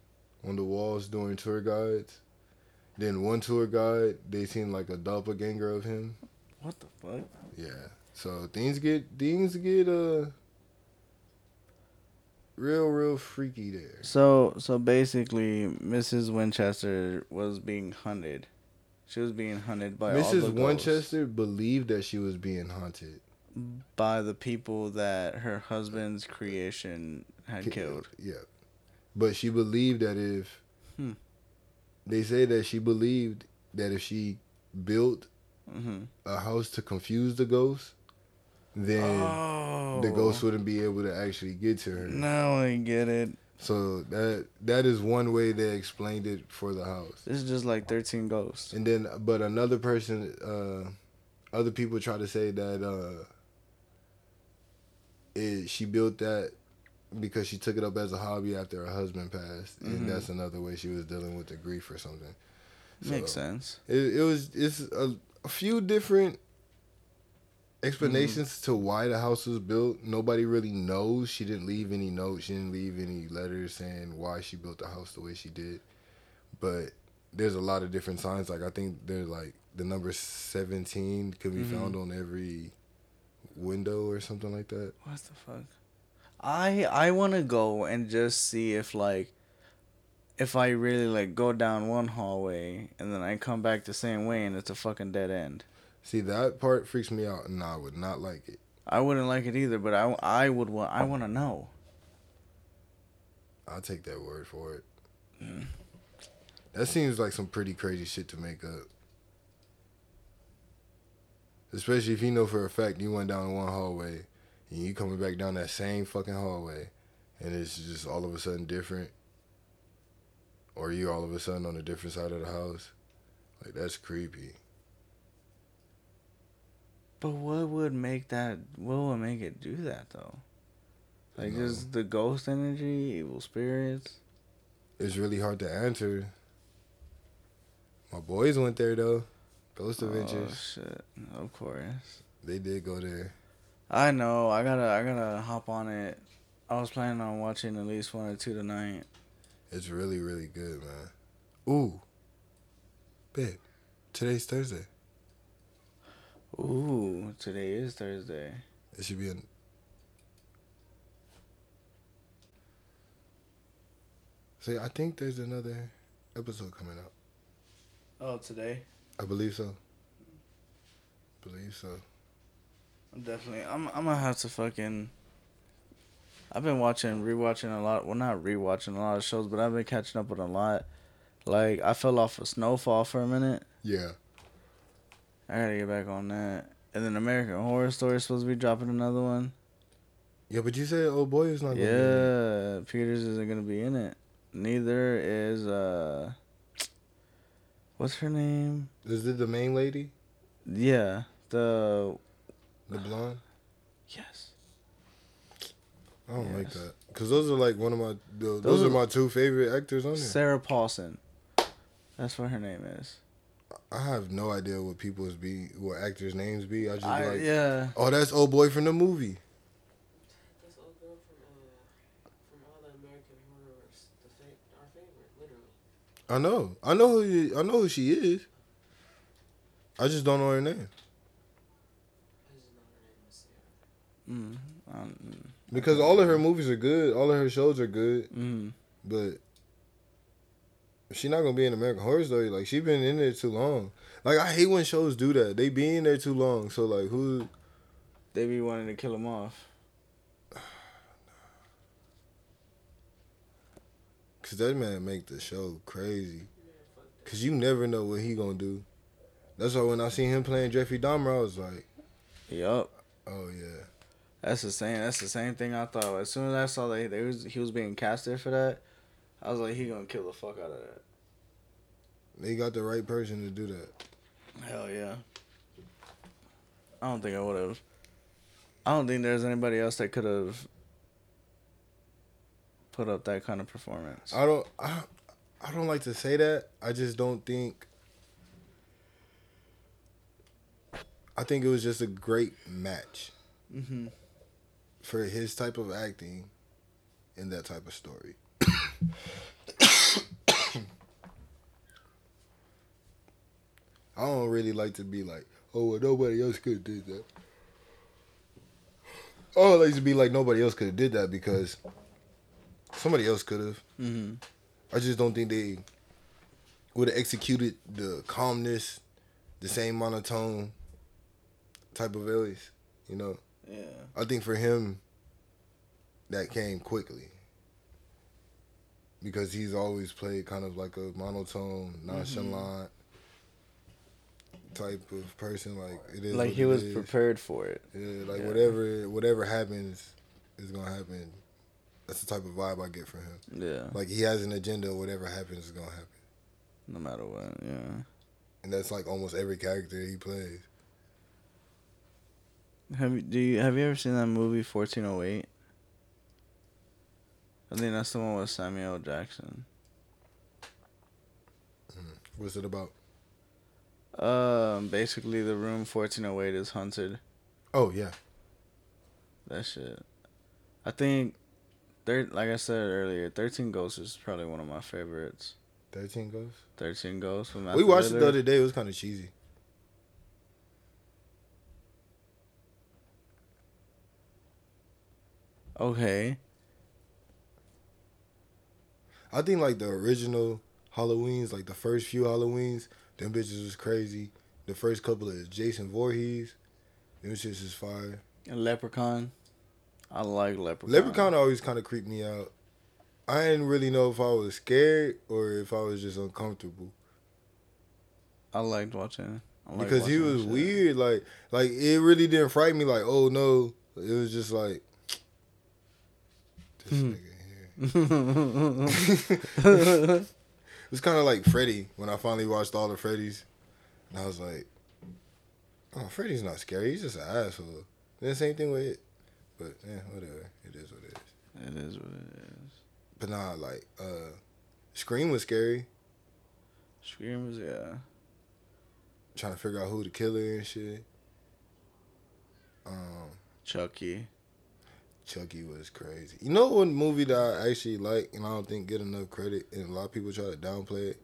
on the walls during tour guides. Then one tour guide, they seen like a doppelganger of him. What the fuck? Yeah. So things get things get uh real real freaky there. So so basically, Mrs. Winchester was being hunted. She was being hunted by all the Mrs. ghosts. Winchester believed that she was being haunted. by the people that her husband's creation had killed. Yeah. But she believed that if Hmm. they say that she believed that if she built hmm a house to confuse the ghost, then oh, the ghost wouldn't be able to actually get to her. Now I get it. So that that is one way they explained it for the house. This is just like thirteen ghosts. And then, but another person, uh, other people try to say that uh, it, she built that because she took it up as a hobby after her husband passed, Mhm. and that's another way she was dealing with the grief or something. So, Makes sense. It, it was it's a, a few different explanations Mm-hmm. to why the house was built. Nobody really knows. She didn't leave any notes. She didn't leave any letters saying why she built the house the way she did. But there's a lot of different signs. Like I think there's like the number seventeen can be Mhm. found on every window or something like that. What the fuck? I I want to go and just see if like if I really like go down one hallway and then I come back the same way and it's a fucking dead end. See that part freaks me out, and I would not like it. I wouldn't like it either, but I, I would want I want to know. I'll take that word for it. Mm. That seems like some pretty crazy shit to make up. Especially if you know for a fact you went down one hallway and you coming back down that same fucking hallway and it's just all of a sudden different. Or you all of a sudden on a different side of the house. Like that's creepy. But what would make that? What would make it do that though? Like No. just the ghost energy, evil spirits. It's really hard to answer. My boys went there though. Ghost Adventures. Oh shit! Of course. They did go there. I know. I gotta. I gotta hop on it. I was planning on watching at least one or two tonight. It's really, really good, man. Ooh. Babe, today's Thursday. Ooh, today is Thursday. It should be an. See, I think there's another episode coming up. Oh, today. I believe so. Believe so. Definitely. I'm. I'm gonna have to fucking. I've been watching, rewatching a lot. Well, not rewatching a lot of shows, but I've been catching up with a lot. Like I fell off of Snowfall for a minute. Yeah. I gotta get back on that. And then American Horror Story is supposed to be dropping another one. Yeah, but you said old boy is not gonna be. Yeah, Peters isn't gonna be in it. Neither is uh. What's her name? Is it the main lady? Yeah, the The blonde? yes. I don't like that. Because those are like one of my. Those, Those are, are- my two favorite actors on there. Sarah Paulson. That's what her name is. I have no idea what people's be, what actors' names be. I just I, like, yeah. oh, that's old boy from the movie. This old girl from uh from all the American horrors, the fa- our favorite, literally. I know. I know who. you- I know who she is. I just don't know her name I just know her name is Sarah. Mm, um, because all of her movies are good. All of her shows are good, mm, but she not gonna be in American Horror Story. Like she been in there too long. Like I hate when shows do that. They be in there too long. So like who? they be wanting to kill him off. Cause that man make the show crazy. Yeah, fuck that. Cause you never know what he gonna do. That's why when I seen him playing Jeffrey Dahmer, I was like, Yup. oh yeah. That's the same. That's the same thing I thought. As soon as I saw that they was he was being casted for that, I was like, he gonna kill the fuck out of that. They got the right person to do that. Hell yeah. I don't think I would have. I don't think there's anybody else that could have put up that kind of performance. I don't I, I don't like to say that. I just don't think I think it was just a great match Mm-hmm. for his type of acting in that type of story. I don't really like to be like, oh, well, nobody else could have did that. I don't like to be like nobody else could have did that because somebody else could have. Mm-hmm. I just don't think they would have executed the calmness, the same monotone type of voice. You know, Yeah. I think for him, that came quickly because he's always played kind of like a monotone, mm-hmm. nonchalant type of person. Like it is, Like he was is. prepared for it. Yeah, like Yeah. whatever whatever happens is gonna happen. That's the type of vibe I get from him. Yeah. Like he has an agenda. Whatever happens is gonna happen. No matter what. Yeah. and that's like almost every character he plays. Have you do you have you ever seen that movie fourteen oh eight? I think that's the one with Samuel Jackson. What's it about? Um, basically the room fourteen oh eight is haunted. Oh yeah, That shit. I think, thir- like I said earlier, thirteen Ghosts is probably one of my favorites. thirteen Ghosts. Thirteen Ghosts from we watched it the other day. It was kind of cheesy. Okay. I think like the original Halloweens, like the first few Halloweens, them bitches was crazy. The first couple of Jason Voorhees, them shits is fire. And Leprechaun. I like Leprechaun. Leprechaun always kind of creeped me out. I didn't really know if I was scared or if I was just uncomfortable. I liked watching. I because he watching was weird. Like, like it really didn't frighten me. Like, oh no, it was just like this Hmm. nigga. It was kind of like Freddy when I finally watched all the Freddys, and I was like, oh, Freddy's not scary. He's just an asshole. Then same thing with it, but yeah, whatever. It is what it is. it is what it is. But nah, like, uh, Scream was scary. Scream was yeah. Trying to figure out who the killer and shit. Um. Chucky. Chucky was crazy. You know one movie that I actually like and I don't think get enough credit and a lot of people try to downplay it.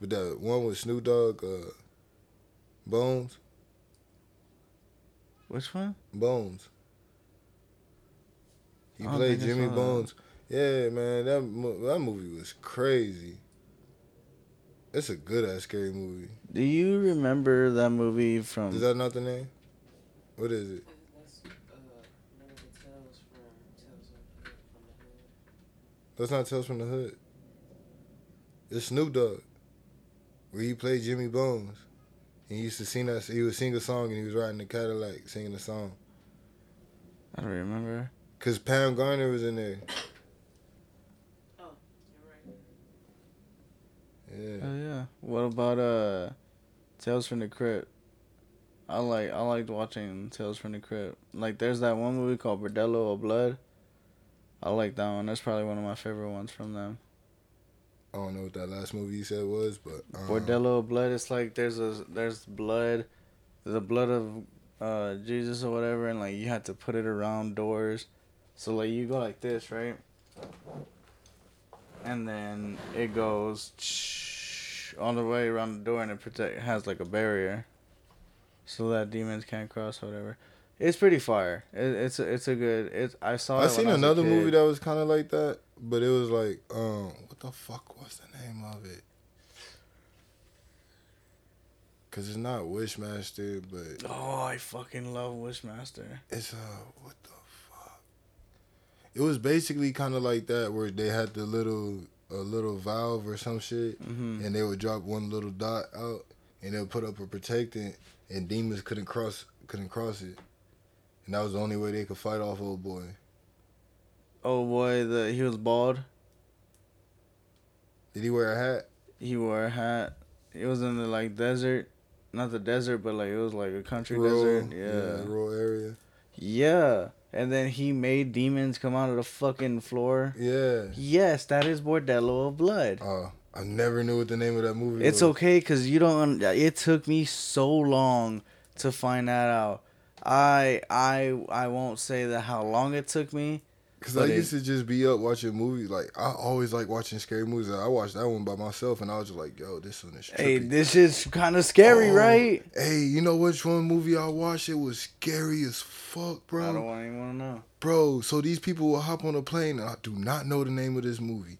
But the one with Snoop Dogg, uh, Bones. Which one? Bones. He played Jimmy saw that. Bones. Yeah, man, that that movie was crazy. It's a good ass scary movie. Do you remember that movie from? Is that not the name? What is it? That's uh, one of the tales from Tales of the from the Hood. That's not Tales from the Hood. It's Snoop Dogg. Where he played Jimmy Bones. He used to sing us He would sing a song and he was riding the Cadillac singing the song. I don't remember. Cause Pam Garner was in there. Oh, you're right. Yeah. Oh yeah. What about uh, Tales from the Crypt? I like I liked watching Tales from the Crypt. Like there's that one movie called Bordello of Blood. I like that one. That's probably one of my favorite ones from them. I don't know what that last movie you said was, but um, Bordello of Blood. It's like there's a there's blood, the blood of uh Jesus or whatever, and like you have to put it around doors. So like you go like this, right? And then it goes all the way around the door, and it protect has like a barrier, so that demons can't cross or whatever. It's pretty fire. It, it's a, it's a good. It's I saw. I it seen I another movie that was kind of like that, but it was like um, what the fuck was the name of it? Cause it's not Wishmaster, but Oh, I fucking love Wishmaster. It's uh, what the fuck? It was basically kind of like that, where they had the little a little valve or some shit, hmm and they would drop one little dot out, and they would put up a protectant, and demons couldn't cross couldn't cross it, and that was the only way they could fight off old boy. Oh boy, the he was bald. Did he wear a hat? He wore a hat. It was in the like desert, not the desert, but like it was like a country desert. Yeah. rural area. yeah, And then he made demons come out of the fucking floor. Yeah. Yes, that is Bordello of Blood. Uh, I never knew what the name of that movie It's was. okay because you don't. It took me so long to find that out. I I I won't say that how long it took me. Cause I But it- used to just be up watching movies. Like I always like watching scary movies. I watched that one by myself, and I was just like, "Yo, this one is trippy." Hey, this is kind of scary, Oh, right? Hey, you know which one movie I watched? It was scary as fuck, bro. I don't bro. want to know. Bro, so these people will hop on a plane, and I do not know the name of this movie,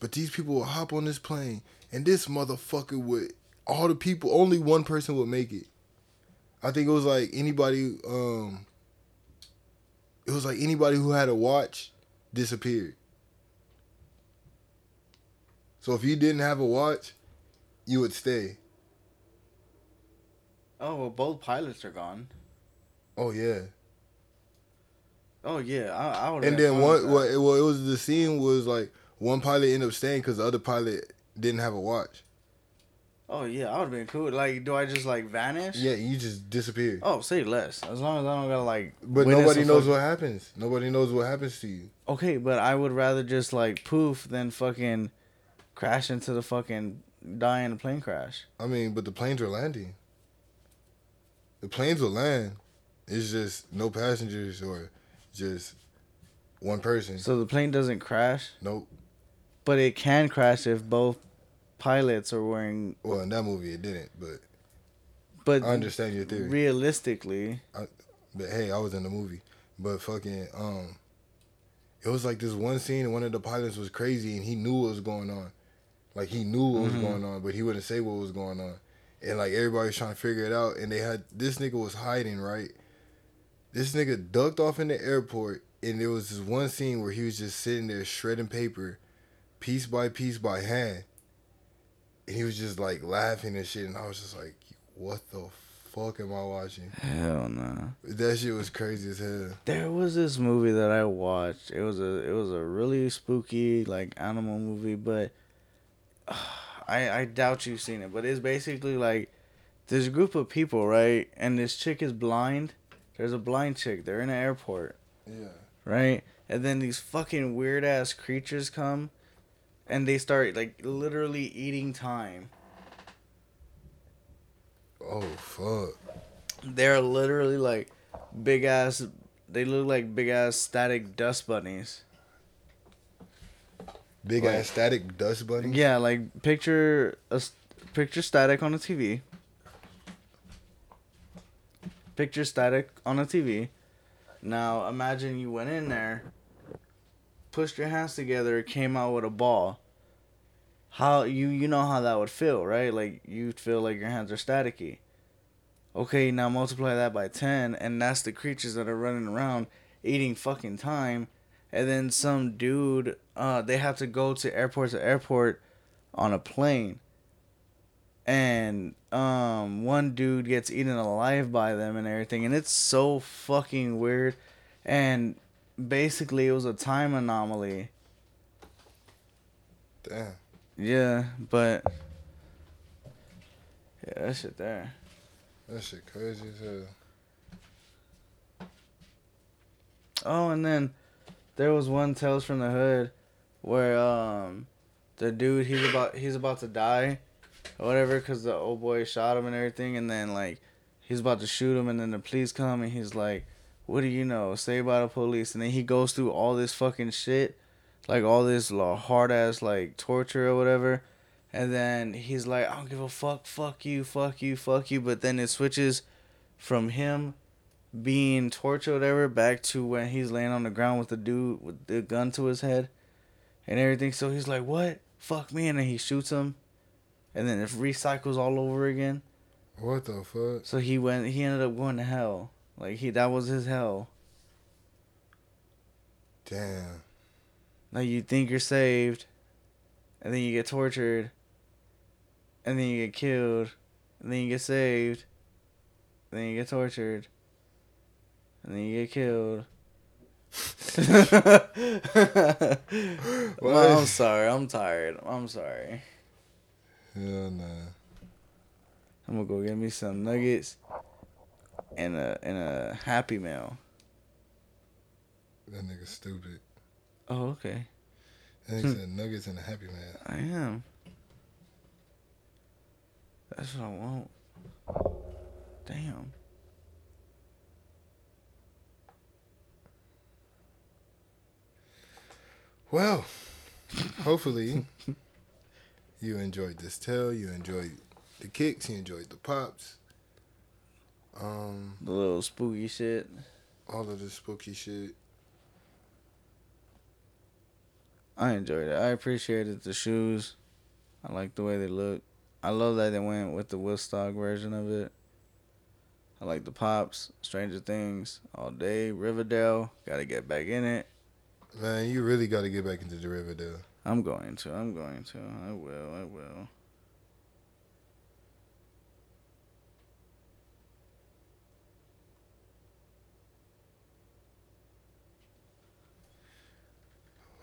but these people will hop on this plane, and this motherfucker would all the people, only one person would make it. I think it was like anybody. Um, it was like anybody who had a watch disappeared. So if you didn't have a watch, you would stay. Oh well, both pilots are gone. Oh yeah. Oh yeah, I, I would. And then one, well, it, well, it was the scene was like one pilot ended up staying because the other pilot didn't have a watch. Oh yeah, I would have been cool. Like, do I just like vanish? Yeah, you just disappear. Oh, say less. As long as I don't gotta like. but nobody knows fuck- what happens. Nobody knows what happens to you. Okay, but I would rather just like poof than fucking crash into the fucking die in a plane crash. I mean, but the planes are landing. The planes will land. It's just no passengers or just one person. So the plane doesn't crash, nope. but it can crash if both pilots are wearing. Well, in that movie it didn't, but But I understand your theory. realistically, But hey, I was in the movie. But fucking um it was like this one scene and one of the pilots was crazy and he knew what was going on. Like he knew what was Mhm. going on, but he wouldn't say what was going on. And like everybody was trying to figure it out and they had this nigga was hiding, right? This nigga ducked off in the airport and there was this one scene where he was just sitting there shredding paper piece by piece by hand. And he was just like laughing and shit and I was just like, what the fuck am I watching? Hell no. That shit was crazy as hell. There was this movie that I watched. It was a it was a really spooky like animal movie, but I I doubt you've seen it. But it's basically like this group of people, right? And this chick is blind. There's a blind chick. They're in an airport, Yeah. right? And then these fucking weird ass creatures come, and they start like literally eating time. Oh fuck. They're literally like big ass. They look like big ass static dust bunnies. Big Like- ass static dust bunny. Yeah, like picture a picture static on a TV. Picture static on a TV. Now imagine you went in there, pushed your hands together, came out with a ball. How you you know how that would feel, right? Like you'd feel like your hands are staticky. Okay, now multiply that by ten, and that's the creatures that are running around eating fucking time. And then some dude, uh, they have to go to airport to airport on a plane. And um, one dude gets eaten alive by them and everything, and it's so fucking weird. And basically, it was a time anomaly. Damn. Yeah, but yeah, that shit there. That shit crazy as hell. Oh, and then there was one Tales from the Hood where um the dude he's about he's about to die or whatever because the old boy shot him and everything, and then like he's about to shoot him, and then the police come and he's like, "What do you know? Say by the police." And then he goes through all this fucking shit, like all this hard ass like torture or whatever. And then he's like, I don't give a fuck, fuck you, fuck you, fuck you. But then it switches from him being tortured or whatever back to when he's laying on the ground with the dude with the gun to his head and everything. So he's like, What? Fuck me. And then he shoots him. And then it recycles all over again. What the fuck? So he went, he ended up going to hell. Like, he, that was his hell. Damn. Like, you think you're saved, and then you get tortured, and then you get killed, and then you get saved, and then you get tortured, and then you get killed. well, I'm sorry. I'm tired. I'm sorry. Hell nah. I'm gonna go get me some nuggets and a and a Happy Meal. That nigga stupid. Oh, okay. That nigga said nuggets and a happy man. I am. That's what I want. Damn. Well, hopefully you enjoyed this tale. You enjoyed the kicks. You enjoyed the pops. Um, The little spooky shit. all of the spooky shit. I enjoyed it. I appreciated the shoes. I like the way they look. I love that they went with the Woodstock version of it. I like the pops, Stranger Things, all day, Riverdale. Got to get back in it. Man, you really got to get back into the Riverdale. I'm going to. I'm going to. I will. I will.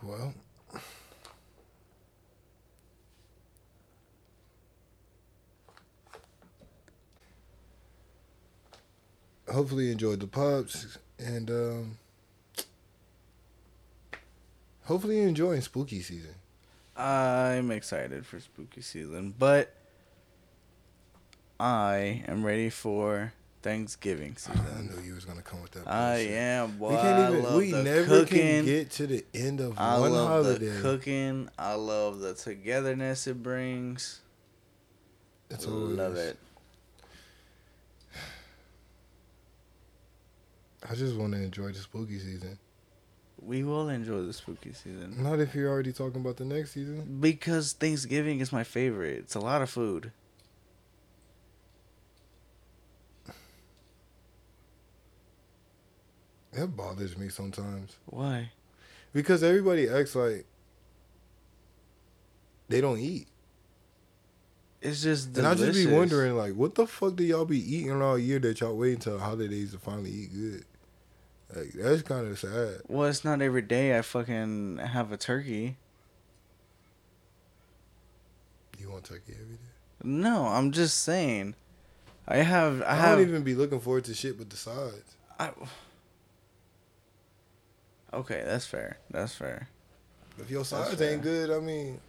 Well, hopefully you enjoyed the pops and um, hopefully you're enjoying spooky season. I'm excited for spooky season, but I am ready for Thanksgiving season. I knew you was gonna come with that. I bullshit. am. Boy, We can't even. love We never cooking. can get to the end of I one love holiday. the cooking. I love the togetherness it brings. All love it. I just want to enjoy the spooky season. We will enjoy the spooky season Not if you're already talking about the next season. because Thanksgiving is my favorite. It's a lot of food. That bothers me sometimes Why? because everybody acts like they don't eat. It's just And I just be wondering, like, what the fuck do y'all be eating all year that y'all wait until the holidays to finally eat good? Like, that's kind of sad. Well, it's not every day I fucking have a turkey. You want turkey every day? No, I'm just saying. I have. I, I, have. don't even be looking forward to shit but the sides. I, okay, that's fair. That's fair. If your sides ain't good, I mean,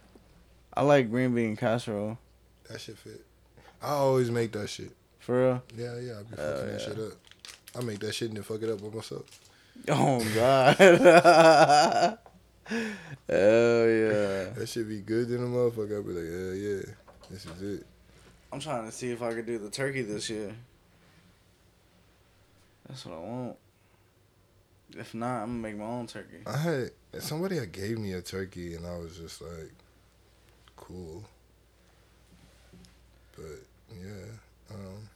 I like green bean casserole. That shit fit. I always make that shit. For real. Yeah, yeah, I be fucking that yeah. shit up. I make that shit and then fuck it up by myself. Oh God. Hell yeah. That shit be good in a motherfucker. I be like, hell yeah, this is it. I'm trying to see if I could do the turkey this year. That's what I want. If not, I'm gonna make my own turkey. I had somebody gave me a turkey and I was just like, cool. But yeah, um,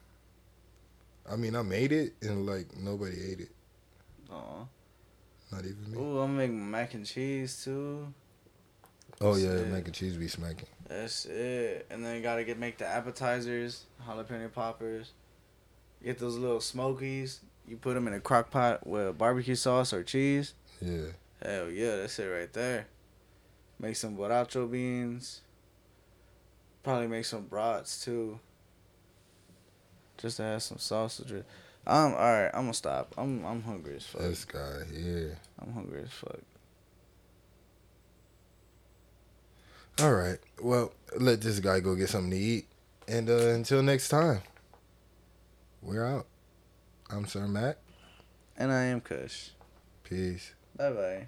I mean, I made it and like nobody ate it, Aw. not even me. Ooh, I'm make mac and cheese too. oh yeah, shit. mac and cheese be smacking. That's it. And then you gotta get make the appetizers, jalapeno poppers. Get those little smokies. You put them in a crock pot with barbecue sauce or cheese. Yeah, Hell yeah, that's it right there. Make some borracho beans. Probably make some brats too. Just to have some sausage. Um, alright, I'm gonna stop. I'm I'm hungry as fuck. this guy here. I'm hungry as fuck. All right, well, let this guy go get something to eat, and uh, until next time, we're out. I'm Sir Mak. And I am Kush. Peace. Bye bye.